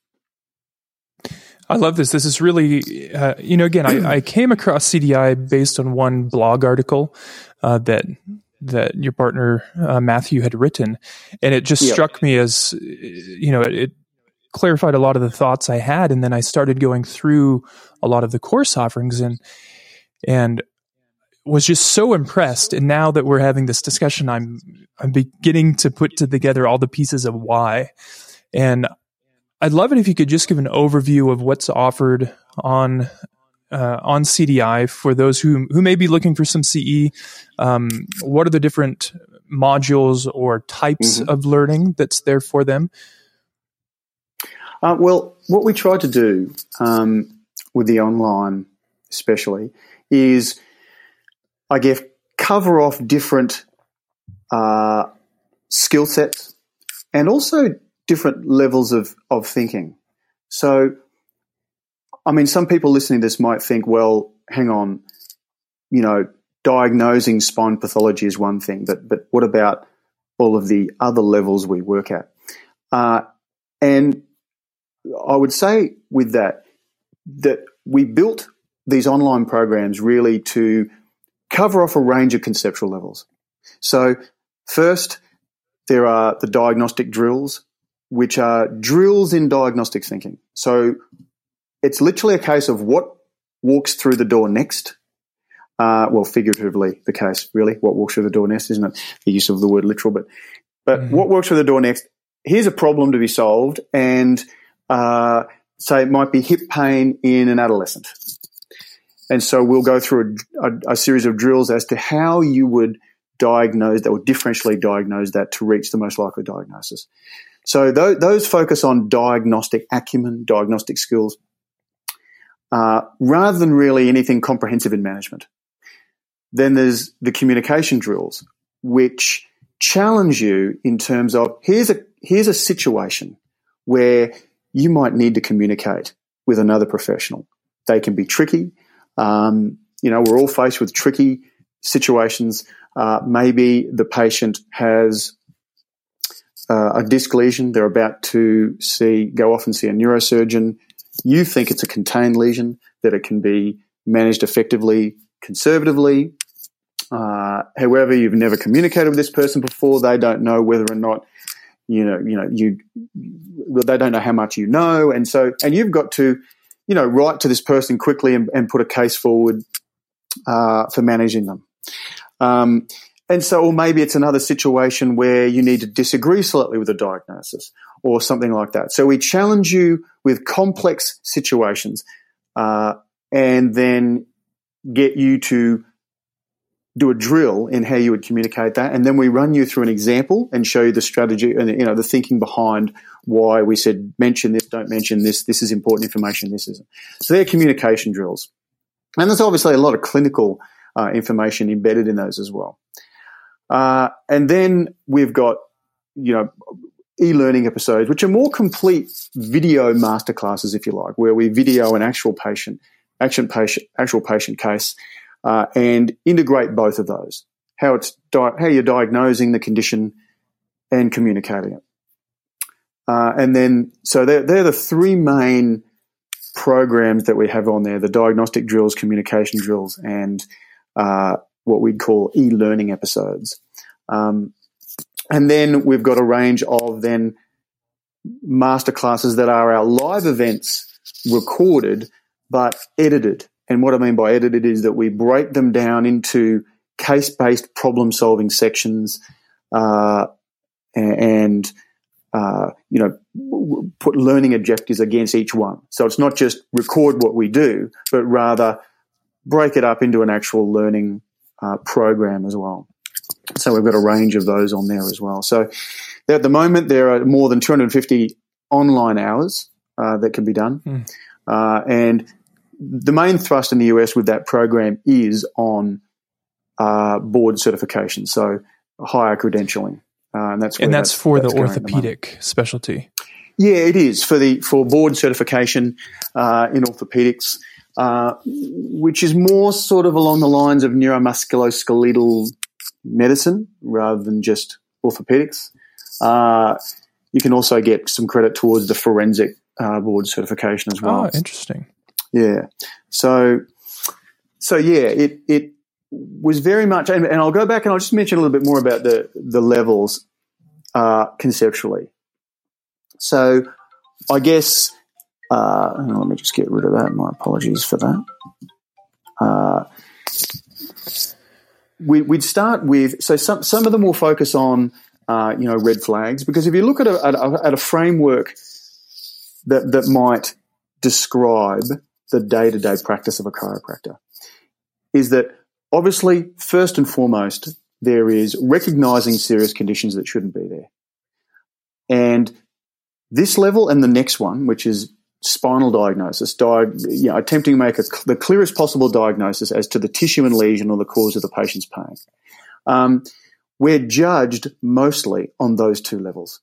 I love this. This is really, uh, you know, again, I, I, came across CDI based on one blog article uh, that that your partner uh, Matthew had written, and it just yep. struck me as, you know, it, it, clarified a lot of the thoughts I had, and then I started going through a lot of the course offerings and and was just so impressed. And now that we're having this discussion, I'm I'm beginning to put together all the pieces of why, and I'd love it if you could just give an overview of what's offered on uh, on CDI for those who who may be looking for some CE. Um, what are the different modules or types mm-hmm. of learning that's there for them? Uh, well, what we try to do um, with the online, especially, is, I guess, cover off different uh, skill sets and also different levels of, of thinking. So, I mean, some people listening to this might think, well, hang on, you know, diagnosing spine pathology is one thing, but but what about all of the other levels we work at? Uh, and I would say with that that we built these online programs really to cover off a range of conceptual levels. So first, there are the diagnostic drills, which are drills in diagnostic thinking. So it's literally a case of what walks through the door next uh, well, figuratively, the case, really. What walks through the door next, isn't it? The use of the word literal, but, but mm-hmm. what walks through the door next? Here's a problem to be solved, and uh, say it might be hip pain in an adolescent. And so we'll go through a, a, a series of drills as to how you would diagnose that or differentially diagnose that to reach the most likely diagnosis. So th- those focus on diagnostic acumen, diagnostic skills, uh, rather than really anything comprehensive in management. Then there's the communication drills, which challenge you in terms of here's a here's a situation where you might need to communicate with another professional. They can be tricky. Um, you know, we're all faced with tricky situations. Uh, maybe the patient has uh, a disc lesion. They're about to see go off and see a neurosurgeon. You think it's a contained lesion that it can be managed effectively, conservatively, uh, however, you've never communicated with this person before. They don't know whether or not you know, you know, you they don't know how much you know, and so and you've got to, you know, write to this person quickly and, and put a case forward uh, for managing them. Um, and so, or maybe it's another situation where you need to disagree slightly with a diagnosis or something like that. So we challenge you with complex situations, uh, and then get you to do a drill in how you would communicate that, and then we run you through an example and show you the strategy and you know the thinking behind why we said mention this, don't mention this, this is important information, this isn't. So they're communication drills, and there's obviously a lot of clinical uh, information embedded in those as well. Uh, and then we've got you know e-learning episodes, which are more complete video masterclasses, if you like, where we video an actual patient, action patient, actual patient case uh, and integrate both of those. How it's di- how you're diagnosing the condition and communicating it. Uh, and then, so they're, they're the three main programs that we have on there: the diagnostic drills, communication drills, and uh, what we'd call e-learning episodes. Um, and then we've got a range of then masterclasses that are our live events recorded but edited and what I mean by edited is that we break them down into case based problem solving sections uh, and, uh, you know, put learning objectives against each one. So it's not just record what we do, but rather break it up into an actual learning uh, program as well. So we've got a range of those on there as well. So at the moment, there are more than 250 online hours uh, that can be done. Mm. Uh, and the main thrust in the US with that program is on uh, board certification, so higher credentialing, uh, and that's and that's, that's for that's the orthopedic the specialty. Yeah, it is for the for board certification uh, in orthopedics, uh, which is more sort of along the lines of neuromusculoskeletal medicine rather than just orthopedics. Uh, you can also get some credit towards the forensic uh, board certification as well. Oh, interesting. Yeah. So, so yeah, it, it was very much, and, and I'll go back and I'll just mention a little bit more about the, the levels, uh, conceptually. So I guess, uh, let me just get rid of that. My apologies for that. Uh, we, would start with, so some, some of them will focus on, uh, you know, red flags, because if you look at a, at a, at a framework that, that might describe the day to day practice of a chiropractor is that obviously, first and foremost, there is recognizing serious conditions that shouldn't be there. And this level and the next one, which is spinal diagnosis, di- you know, attempting to make a, the clearest possible diagnosis as to the tissue and lesion or the cause of the patient's pain. Um, we're judged mostly on those two levels.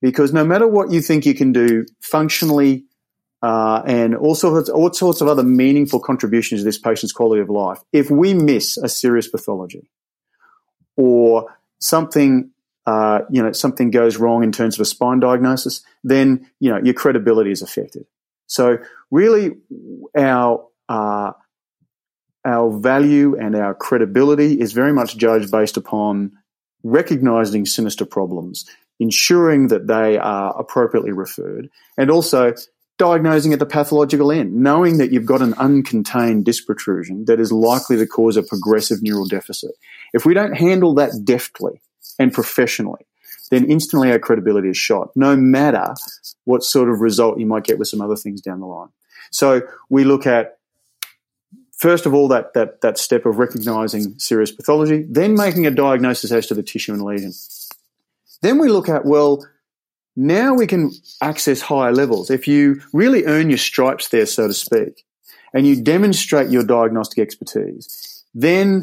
Because no matter what you think you can do functionally uh, and all sorts, all sorts of other meaningful contributions to this patient's quality of life, if we miss a serious pathology or something uh, you know something goes wrong in terms of a spine diagnosis, then you know your credibility is affected. So really, our uh, our value and our credibility is very much judged based upon recognizing sinister problems, ensuring that they are appropriately referred, and also diagnosing at the pathological end, knowing that you've got an uncontained disc protrusion that is likely to cause a progressive neural deficit. If we don't handle that deftly and professionally, then instantly our credibility is shot, no matter what sort of result you might get with some other things down the line. So we look at first of all that that that step of recognizing serious pathology, then making a diagnosis as to the tissue and lesion. Then we look at well, now we can access higher levels. If you really earn your stripes there, so to speak, and you demonstrate your diagnostic expertise, then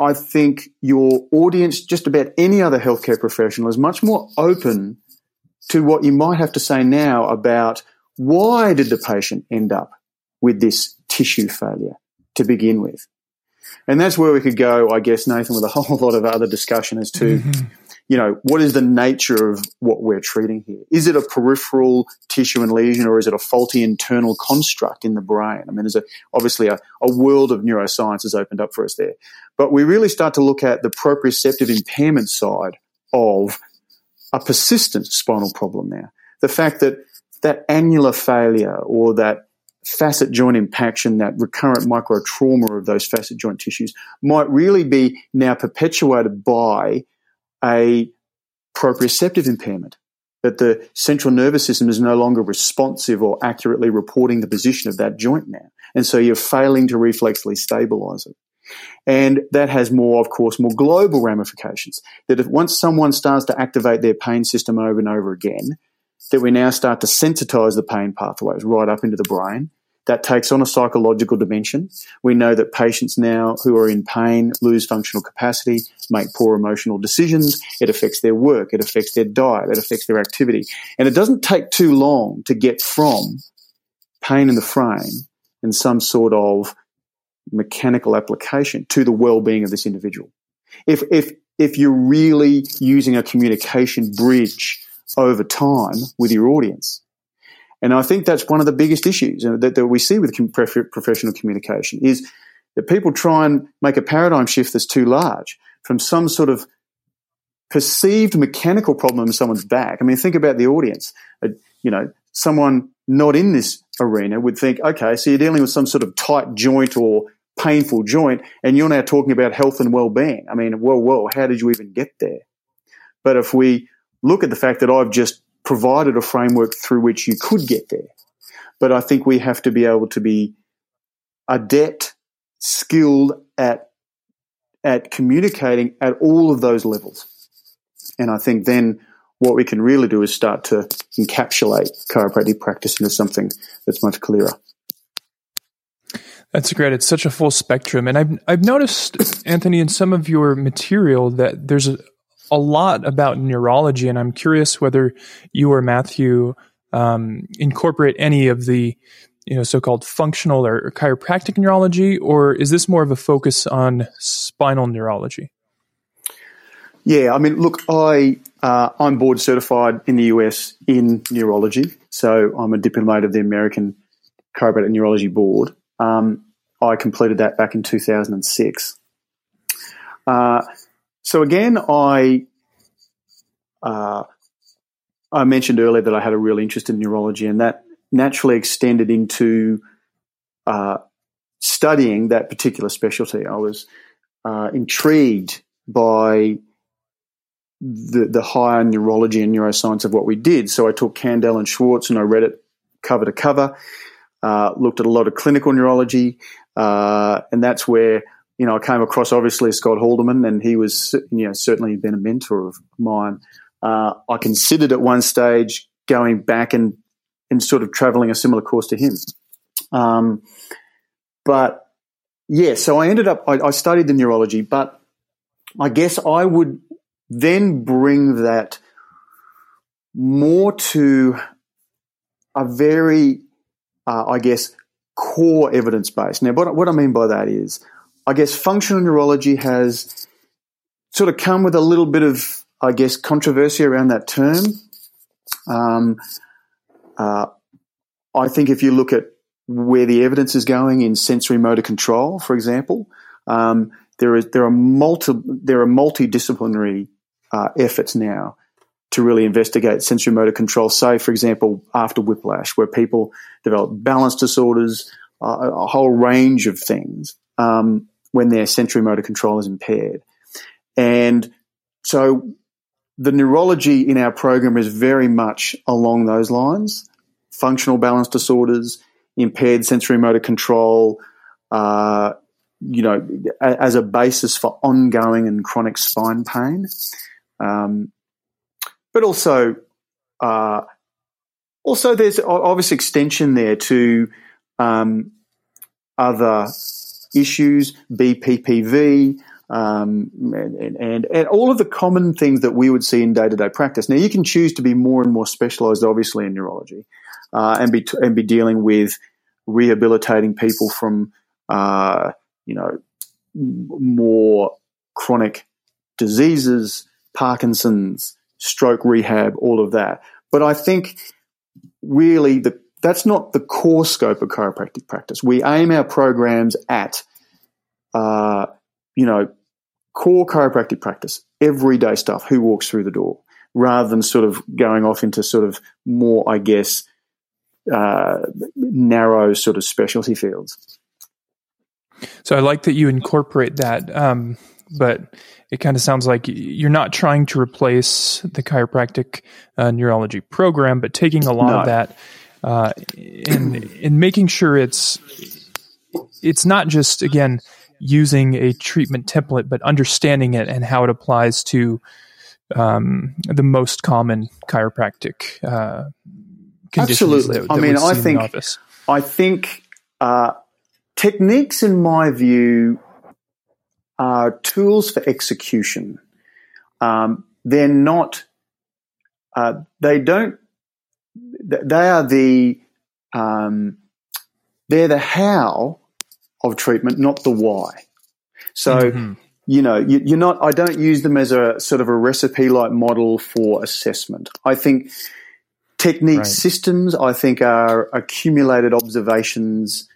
I think your audience, just about any other healthcare professional, is much more open to what you might have to say now about why did the patient end up with this tissue failure to begin with. And that's where we could go, I guess, Nathan, with a whole lot of other discussion as to, mm-hmm. You know, what is the nature of what we're treating here? Is it a peripheral tissue and lesion or is it a faulty internal construct in the brain? I mean, there's a, obviously a, a world of neuroscience has opened up for us there. But we really start to look at the proprioceptive impairment side of a persistent spinal problem now. The fact that that annular failure or that facet joint impaction, that recurrent micro trauma of those facet joint tissues might really be now perpetuated by a proprioceptive impairment. That the central nervous system is no longer responsive or accurately reporting the position of that joint now. And so you're failing to reflexly stabilize it. And that has more, of course, more global ramifications. That if once someone starts to activate their pain system over and over again, that we now start to sensitize the pain pathways right up into the brain. That takes on a psychological dimension. We know that patients now who are in pain lose functional capacity, make poor emotional decisions. It affects their work. It affects their diet. It affects their activity. And it doesn't take too long to get from pain in the frame and some sort of mechanical application to the well-being of this individual. If, if, if you're really using a communication bridge over time with your audience. And I think that's one of the biggest issues that, that we see with professional communication is that people try and make a paradigm shift that's too large from some sort of perceived mechanical problem in someone's back. I mean, think about the audience. Uh, you know, someone not in this arena would think, okay, so you're dealing with some sort of tight joint or painful joint, and you're now talking about health and well-being. I mean, well, well, how did you even get there? But if we look at the fact that I've just provided a framework through which you could get there. But I think we have to be able to be adept, skilled at, at communicating at all of those levels. And I think then what we can really do is start to encapsulate chiropractic practice into something that's much clearer. That's great. It's such a full spectrum. And I've, I've noticed, Anthony, in some of your material that there's a, a lot about neurology, and I'm curious whether you or Matthew um, incorporate any of the you know so-called functional or chiropractic neurology, or is this more of a focus on spinal neurology? Yeah, I mean, look, I uh, I'm board certified in the US in neurology, so I'm a diplomate of the American Chiropractic Neurology Board. Um, I completed that back in 2006. Uh, so again, I uh, I mentioned earlier that I had a real interest in neurology, and that naturally extended into uh, studying that particular specialty. I was uh, intrigued by the, the higher neurology and neuroscience of what we did. So I took Kandel and Schwartz and I read it cover to cover, uh, looked at a lot of clinical neurology, uh, and that's where you know, I came across obviously Scott Haldeman, and he was, you know, certainly been a mentor of mine. Uh, I considered at one stage going back and and sort of traveling a similar course to him. Um, but yeah, so I ended up, I, I studied the neurology, but I guess I would then bring that more to a very, uh, I guess, core evidence base. Now, what, what I mean by that is, I guess functional neurology has sort of come with a little bit of, I guess, controversy around that term. Um, uh, I think if you look at where the evidence is going in sensory motor control, for example, um, there is there are multi there are multidisciplinary uh, efforts now to really investigate sensory motor control. Say, for example, after whiplash, where people develop balance disorders, uh, a whole range of things um, when their sensory motor control is impaired, and so the neurology in our program is very much along those lines: functional balance disorders, impaired sensory motor control. Uh, you know, as a basis for ongoing and chronic spine pain. Um, but also, uh, also there's obvious extension there to um, other issues, BPPV, um, and, and, and, all of the common things that we would see in day to day practice. Now, you can choose to be more and more specialized, obviously, in neurology, uh, and be and be dealing with rehabilitating people from uh, you know, more chronic diseases, Parkinson's, stroke rehab, all of that. But I think really the, that's not the core scope of chiropractic practice. We aim our programs at, uh, you know, core chiropractic practice, everyday stuff, who walks through the door, rather than sort of going off into sort of more, I guess, uh, narrow sort of specialty fields. So I like that you incorporate that, um, but it kind of sounds like you're not trying to replace the chiropractic uh, neurology program, but taking a lot no. of that uh, and and making sure it's it's not just again using a treatment template, but understanding it and how it applies to um, the most common chiropractic uh, conditions. Absolutely. That, that I mean, I think I think uh, Techniques, in my view, are tools for execution. Um, they're not, uh, they don't, they are the, um, they're the how of treatment, not the why. So, mm-hmm. you know, you, are not, I don't use them as a sort of a recipe like model for assessment. I think technique right. systems, I think, are accumulated observations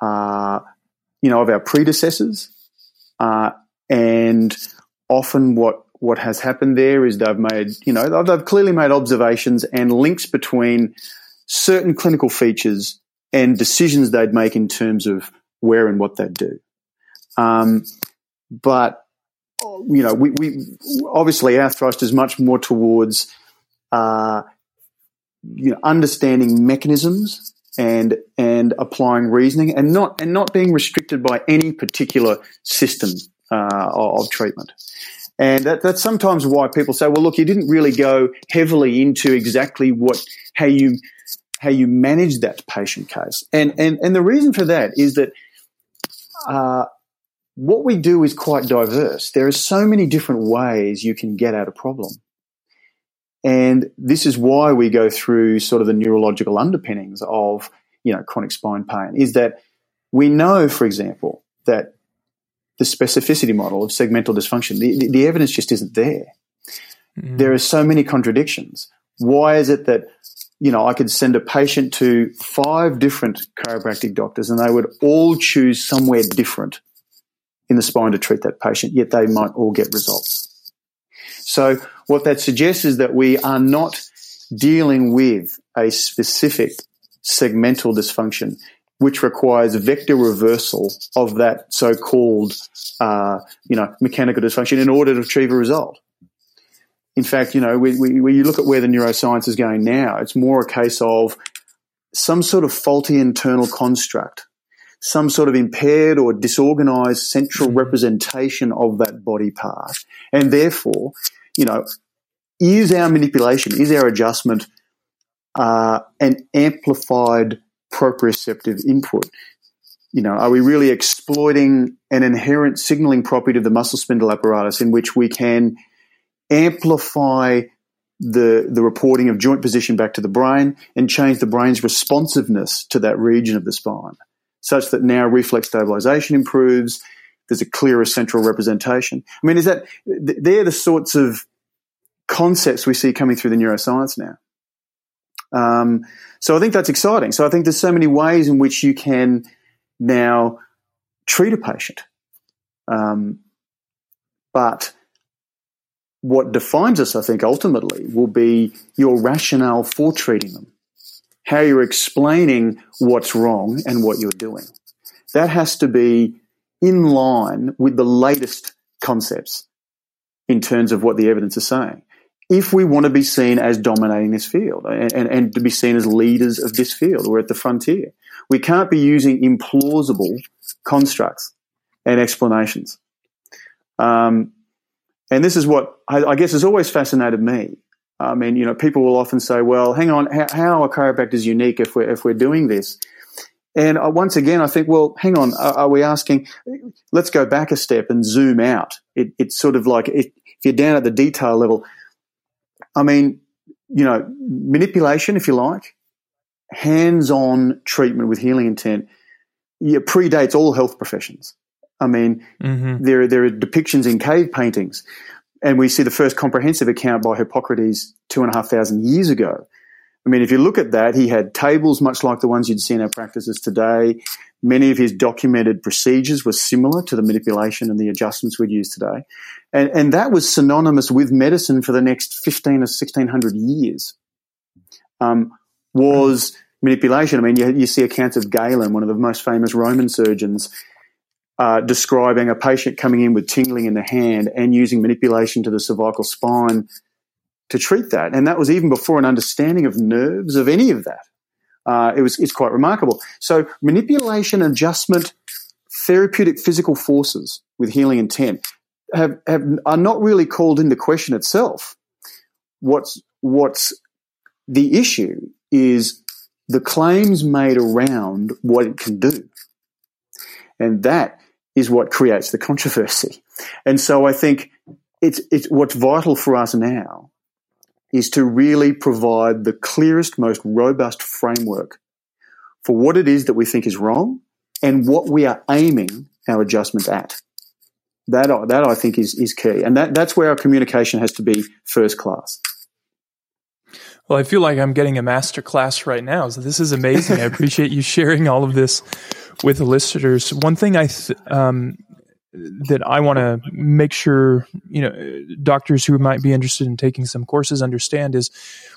uh, you know, of our predecessors. Uh, and often what, what has happened there is they've made, you know, they've clearly made observations and links between certain clinical features and decisions they'd make in terms of where and what they'd do. Um, but, you know, we, we, obviously our thrust is much more towards, uh, you know, understanding mechanisms and and applying reasoning and not and not being restricted by any particular system uh, of treatment. And that, that's sometimes why people say, well, look, you didn't really go heavily into exactly what how you how you manage that patient case. And and and the reason for that is that uh, what we do is quite diverse. There are so many different ways you can get at a problem. And this is why we go through sort of the neurological underpinnings of, you know, chronic spine pain is that we know, for example, that the specificity model of segmental dysfunction, the, the evidence just isn't there. Mm. There are so many contradictions. Why is it that, you know, I could send a patient to five different chiropractic doctors and they would all choose somewhere different in the spine to treat that patient, yet they might all get results. So what that suggests is that we are not dealing with a specific segmental dysfunction, which requires vector reversal of that so-called, uh, you know, mechanical dysfunction in order to achieve a result. In fact, you know, when you look at where the neuroscience is going now, it's more a case of some sort of faulty internal construct, some sort of impaired or disorganized central representation of that body part. And therefore, you know, is our manipulation, is our adjustment uh, an amplified proprioceptive input? You know, are we really exploiting an inherent signaling property of the muscle spindle apparatus in which we can amplify the, the reporting of joint position back to the brain and change the brain's responsiveness to that region of the spine such that now reflex stabilization improves. There's a clearer central representation. I mean, is that, they're the sorts of concepts we see coming through the neuroscience now. Um, so I think that's exciting. So I think there's so many ways in which you can now treat a patient. Um, but what defines us, I think, ultimately will be your rationale for treating them, how you're explaining what's wrong and what you're doing. That has to be in line with the latest concepts in terms of what the evidence is saying. If we want to be seen as dominating this field and, and, and to be seen as leaders of this field, we're at the frontier. We can't be using implausible constructs and explanations. Um, and this is what I, I, guess has always fascinated me. I mean, you know, people will often say, "Well, hang on, how, how are chiropractors unique if we're if we're doing this?" And uh, once again, I think, well, hang on, are, are, we asking? Let's go back a step and zoom out. It, it's sort of like it, if you're down at the detail level. I mean, you know, manipulation, if you like, hands-on treatment with healing intent, yeah, predates all health professions. I mean, mm-hmm. there there are depictions in cave paintings, and we see the first comprehensive account by Hippocrates two and a half thousand years ago. I mean, if you look at that, he had tables much like the ones you'd see in our practices today. Many of his documented procedures were similar to the manipulation and the adjustments we'd use today. And, and that was synonymous with medicine for the next 15 or 1600 years. Um, was manipulation. I mean, you, you see accounts of Galen, one of the most famous Roman surgeons, uh, describing a patient coming in with tingling in the hand and using manipulation to the cervical spine to treat that. And that was even before an understanding of nerves of any of that. Uh, it was it's quite remarkable. So manipulation, adjustment, therapeutic physical forces with healing intent have, have are not really called into question itself. What's what's the issue is the claims made around what it can do. And that is what creates the controversy. And so I think it's, it's what's vital for us now is to really provide the clearest, most robust framework for what it is that we think is wrong and what we are aiming our adjustments at. That, that I think is, is key. And that, that's where our communication has to be first class. Well, I feel like I'm getting a master class right now. So this is amazing. I appreciate you sharing all of this with the listeners. One thing I th- um, that I want to make sure you know doctors who might be interested in taking some courses understand is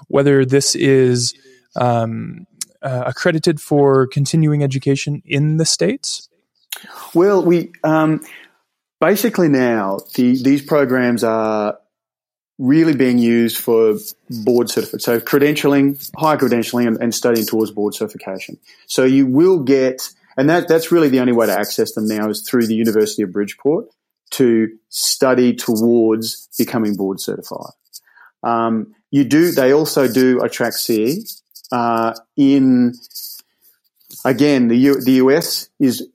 whether this is um, uh, accredited for continuing education in the states. Well, we um, basically now the, these programs are really being used for board certification. So credentialing, higher credentialing, and, and studying towards board certification. So you will get and that, that's really the only way to access them now is through the University of Bridgeport to study towards becoming board certified. Um, you do, they also do attract CE, uh, in, again, the, U, the US is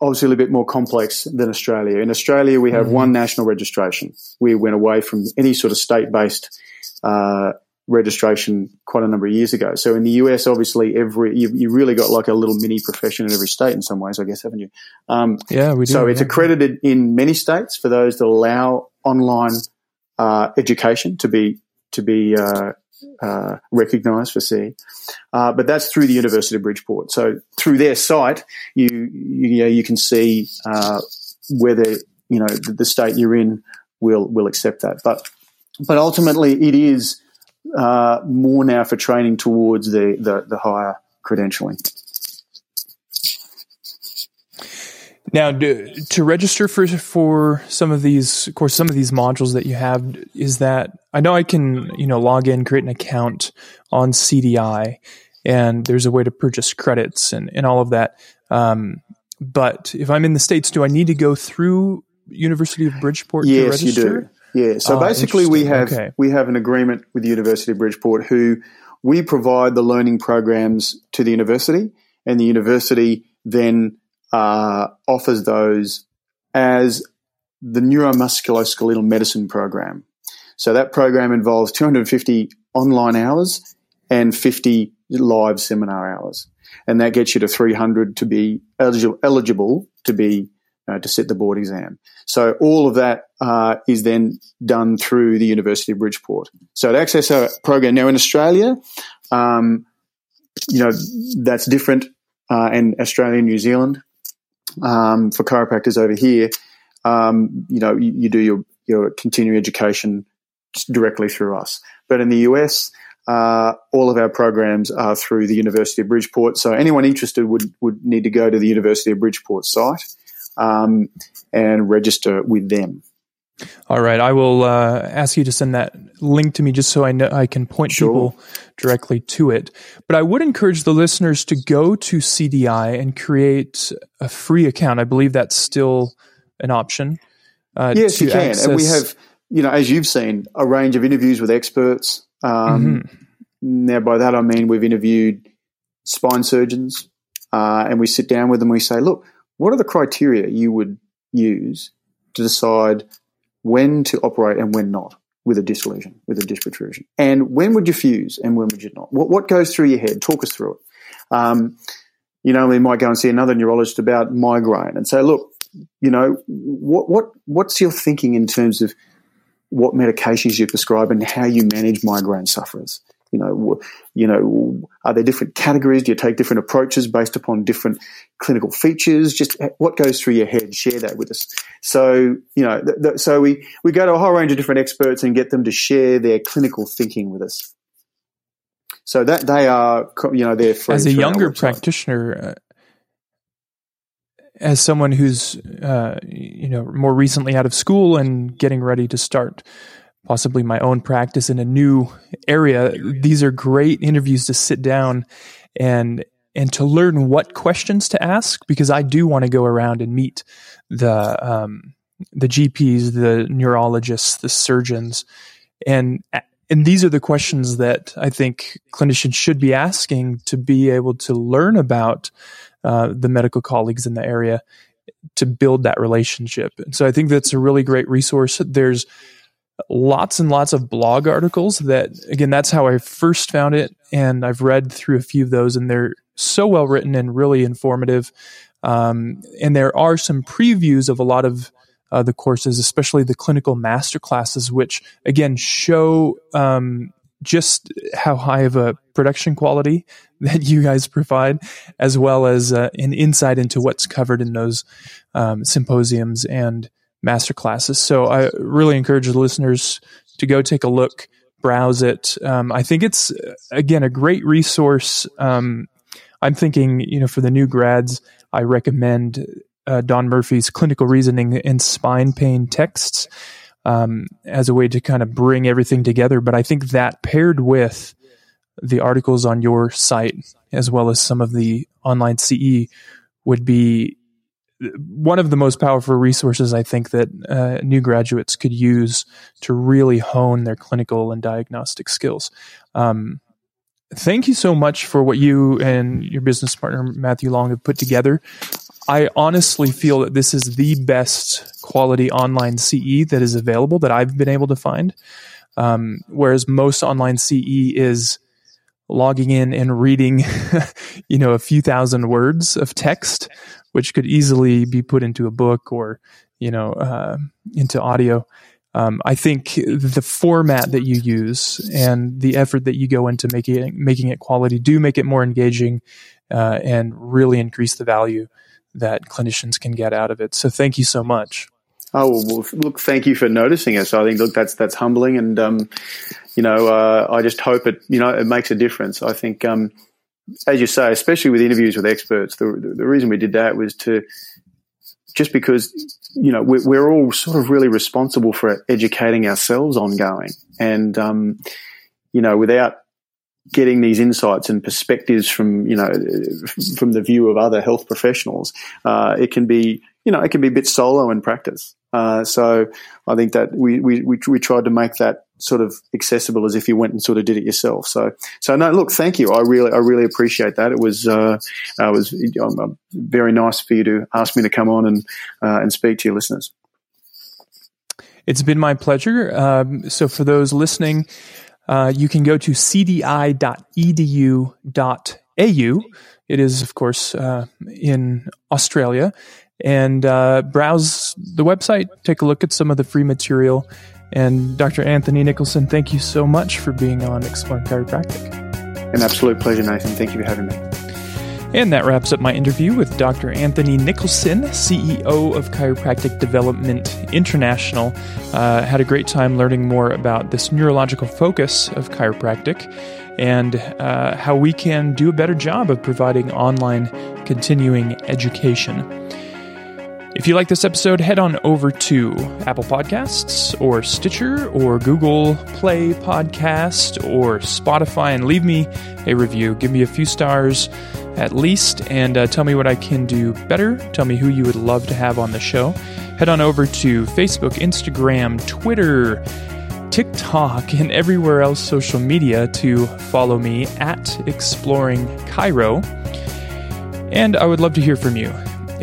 obviously a little bit more complex than Australia. In Australia, we have mm-hmm. one national registration. We went away from any sort of state based, uh, registration quite a number of years ago. So in the US, obviously, every you, you really got like a little mini profession in every state in some ways, I guess, haven't you? Um, yeah, we do. So it's accredited in many states for those that allow online uh, education to be to be uh, uh, recognised for CE. Uh, but that's through the University of Bridgeport. So through their site, you you, you can see uh, whether you know the, the state you're in will will accept that. But but ultimately, it is uh, more now for training towards the, the, the higher credentialing. Now, do, to register for for some of these, of course, some of these modules that you have, is that I know I can, you know, log in, create an account on CDI, and there's a way to purchase credits and, and all of that. Um, but if I'm in the states, do I need to go through University of Bridgeport yes, to register? you do. Yeah. So ah, basically, we have okay. we have an agreement with the University of Bridgeport, who we provide the learning programs to the university, and the university then uh, offers those as the neuromusculoskeletal medicine program. So that program involves 250 online hours and 50 live seminar hours, and that gets you to 300 to be eligible, eligible to be uh, to sit the board exam. So all of that uh, is then done through the University of Bridgeport. So to access our program now in Australia, um, you know that's different, uh, and Australia, and New Zealand um, for chiropractors over here. Um, you know, you, you, do your your continuing education directly through us, but in the US. Uh, all of our programs are through the University of Bridgeport. So anyone interested would, would need to go to the University of Bridgeport site um, and register with them. All right, I will uh, ask you to send that link to me just so I know I can point sure. people directly to it. But I would encourage the listeners to go to CDI and create a free account. I believe that's still an option. Uh, yes, you can, access. and we have, you know, as you've seen, a range of interviews with experts. Um, mm-hmm. Now, by that I mean we've interviewed spine surgeons, uh, and we sit down with them. We say, look, what are the criteria you would use to decide when to operate and when not with a disc lesion, with a disc protrusion? And when would you fuse and when would you not? What, what goes through your head? Talk us through it. Um, you know, we might go and see another neurologist about migraine and say, look, you know, what, what, what's your thinking in terms of what medications you prescribe and how you manage migraine sufferers? You know, you know, are there different categories? Do you take different approaches based upon different clinical features? Just what goes through your head? Share that with us. So, you know, th- th- so we we go to a whole range of different experts and get them to share their clinical thinking with us. So that they are, you know, they're as a younger practitioner. Uh, as someone who's, uh, you know, more recently out of school and getting ready to start possibly my own practice in a new area, these are great interviews to sit down and and to learn what questions to ask because I do want to go around and meet the um, the GPs, the neurologists, the surgeons, and and these are the questions that I think clinicians should be asking to be able to learn about uh, the medical colleagues in the area to build that relationship. And so I think that's a really great resource. There's lots and lots of blog articles that again that's how i first found it. And i've read through a few of those and they're so well written and really informative. Um, and there are some previews of a lot of uh, the courses especially the clinical master classes which again show um, just how high of a production quality that you guys provide as well as uh, an insight into what's covered in those um, symposiums. And master classes. So I really encourage the listeners to go take a look, browse it. Um, I think it's again a great resource. Um, I'm thinking, you know, for the new grads, I recommend uh, Don Murphy's clinical reasoning and spine pain texts um, as a way to kind of bring everything together. But I think that paired with the articles on your site, as well as some of the online CE, would be one of the most powerful resources I think that uh, new graduates could use to really hone their clinical and diagnostic skills. Um, thank you so much for what you and your business partner Matthew Long have put together. I honestly feel that this is the best quality online CE that is available that I've been able to find. Um, whereas most online CE is logging in and reading, you know, a few thousand words of text which could easily be put into a book or you know uh, into audio. Um, I think the format that you use and the effort that you go into making it, making it quality do make it more engaging uh, and really increase the value that clinicians can get out of it. So thank you so much. Oh well, look, thank you for noticing us. I think look that's that's humbling, and um, you know uh, I just hope it you know it makes a difference. I think um, as you say, especially with interviews with experts, the, the, reason we did that was to just because you know we're, we're, all sort of really responsible for educating ourselves ongoing, and um, you know without getting these insights and perspectives from you know from the view of other health professionals, uh, it can be you know it can be a bit solo in practice. Uh, so I think that we we we tried to make that sort of accessible as if you went and sort of did it yourself. So, so no, look, thank you. I really, I really appreciate that. It was, uh, uh, was um, very nice for you to ask me to come on and uh, and speak to your listeners. It's been my pleasure. Um, so, for those listening, uh, you can go to cdi.edu.au. It is, of course, uh, in Australia. And uh, browse the website, take a look at some of the free material. And Dr. Anthony Nicholson, thank you so much for being on Exploring Chiropractic. An absolute pleasure, Nathan. Thank you for having me. And that wraps up my interview with Dr. Anthony Nicholson, CEO of Chiropractic Development International. Uh, had a great time learning more about this neurological focus of chiropractic and uh, how we can do a better job of providing online continuing education. If you like this episode, head on over to Apple Podcasts or Stitcher or Google Play Podcast or Spotify and leave me a review. Give me a few stars at least and uh, tell me what I can do better. Tell me who you would love to have on the show. Head on over to Facebook, Instagram, Twitter, TikTok, and everywhere else social media to follow me at Exploring Chiro. And I would love to hear from you.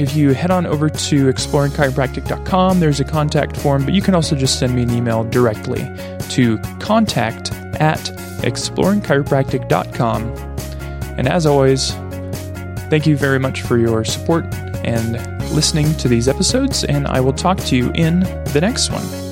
If you head on over to exploringchiropractic.com, there's a contact form, but you can also just send me an email directly to contact at exploringchiropractic.com. And as always, thank you very much for your support and listening to these episodes, and I will talk to you in the next one.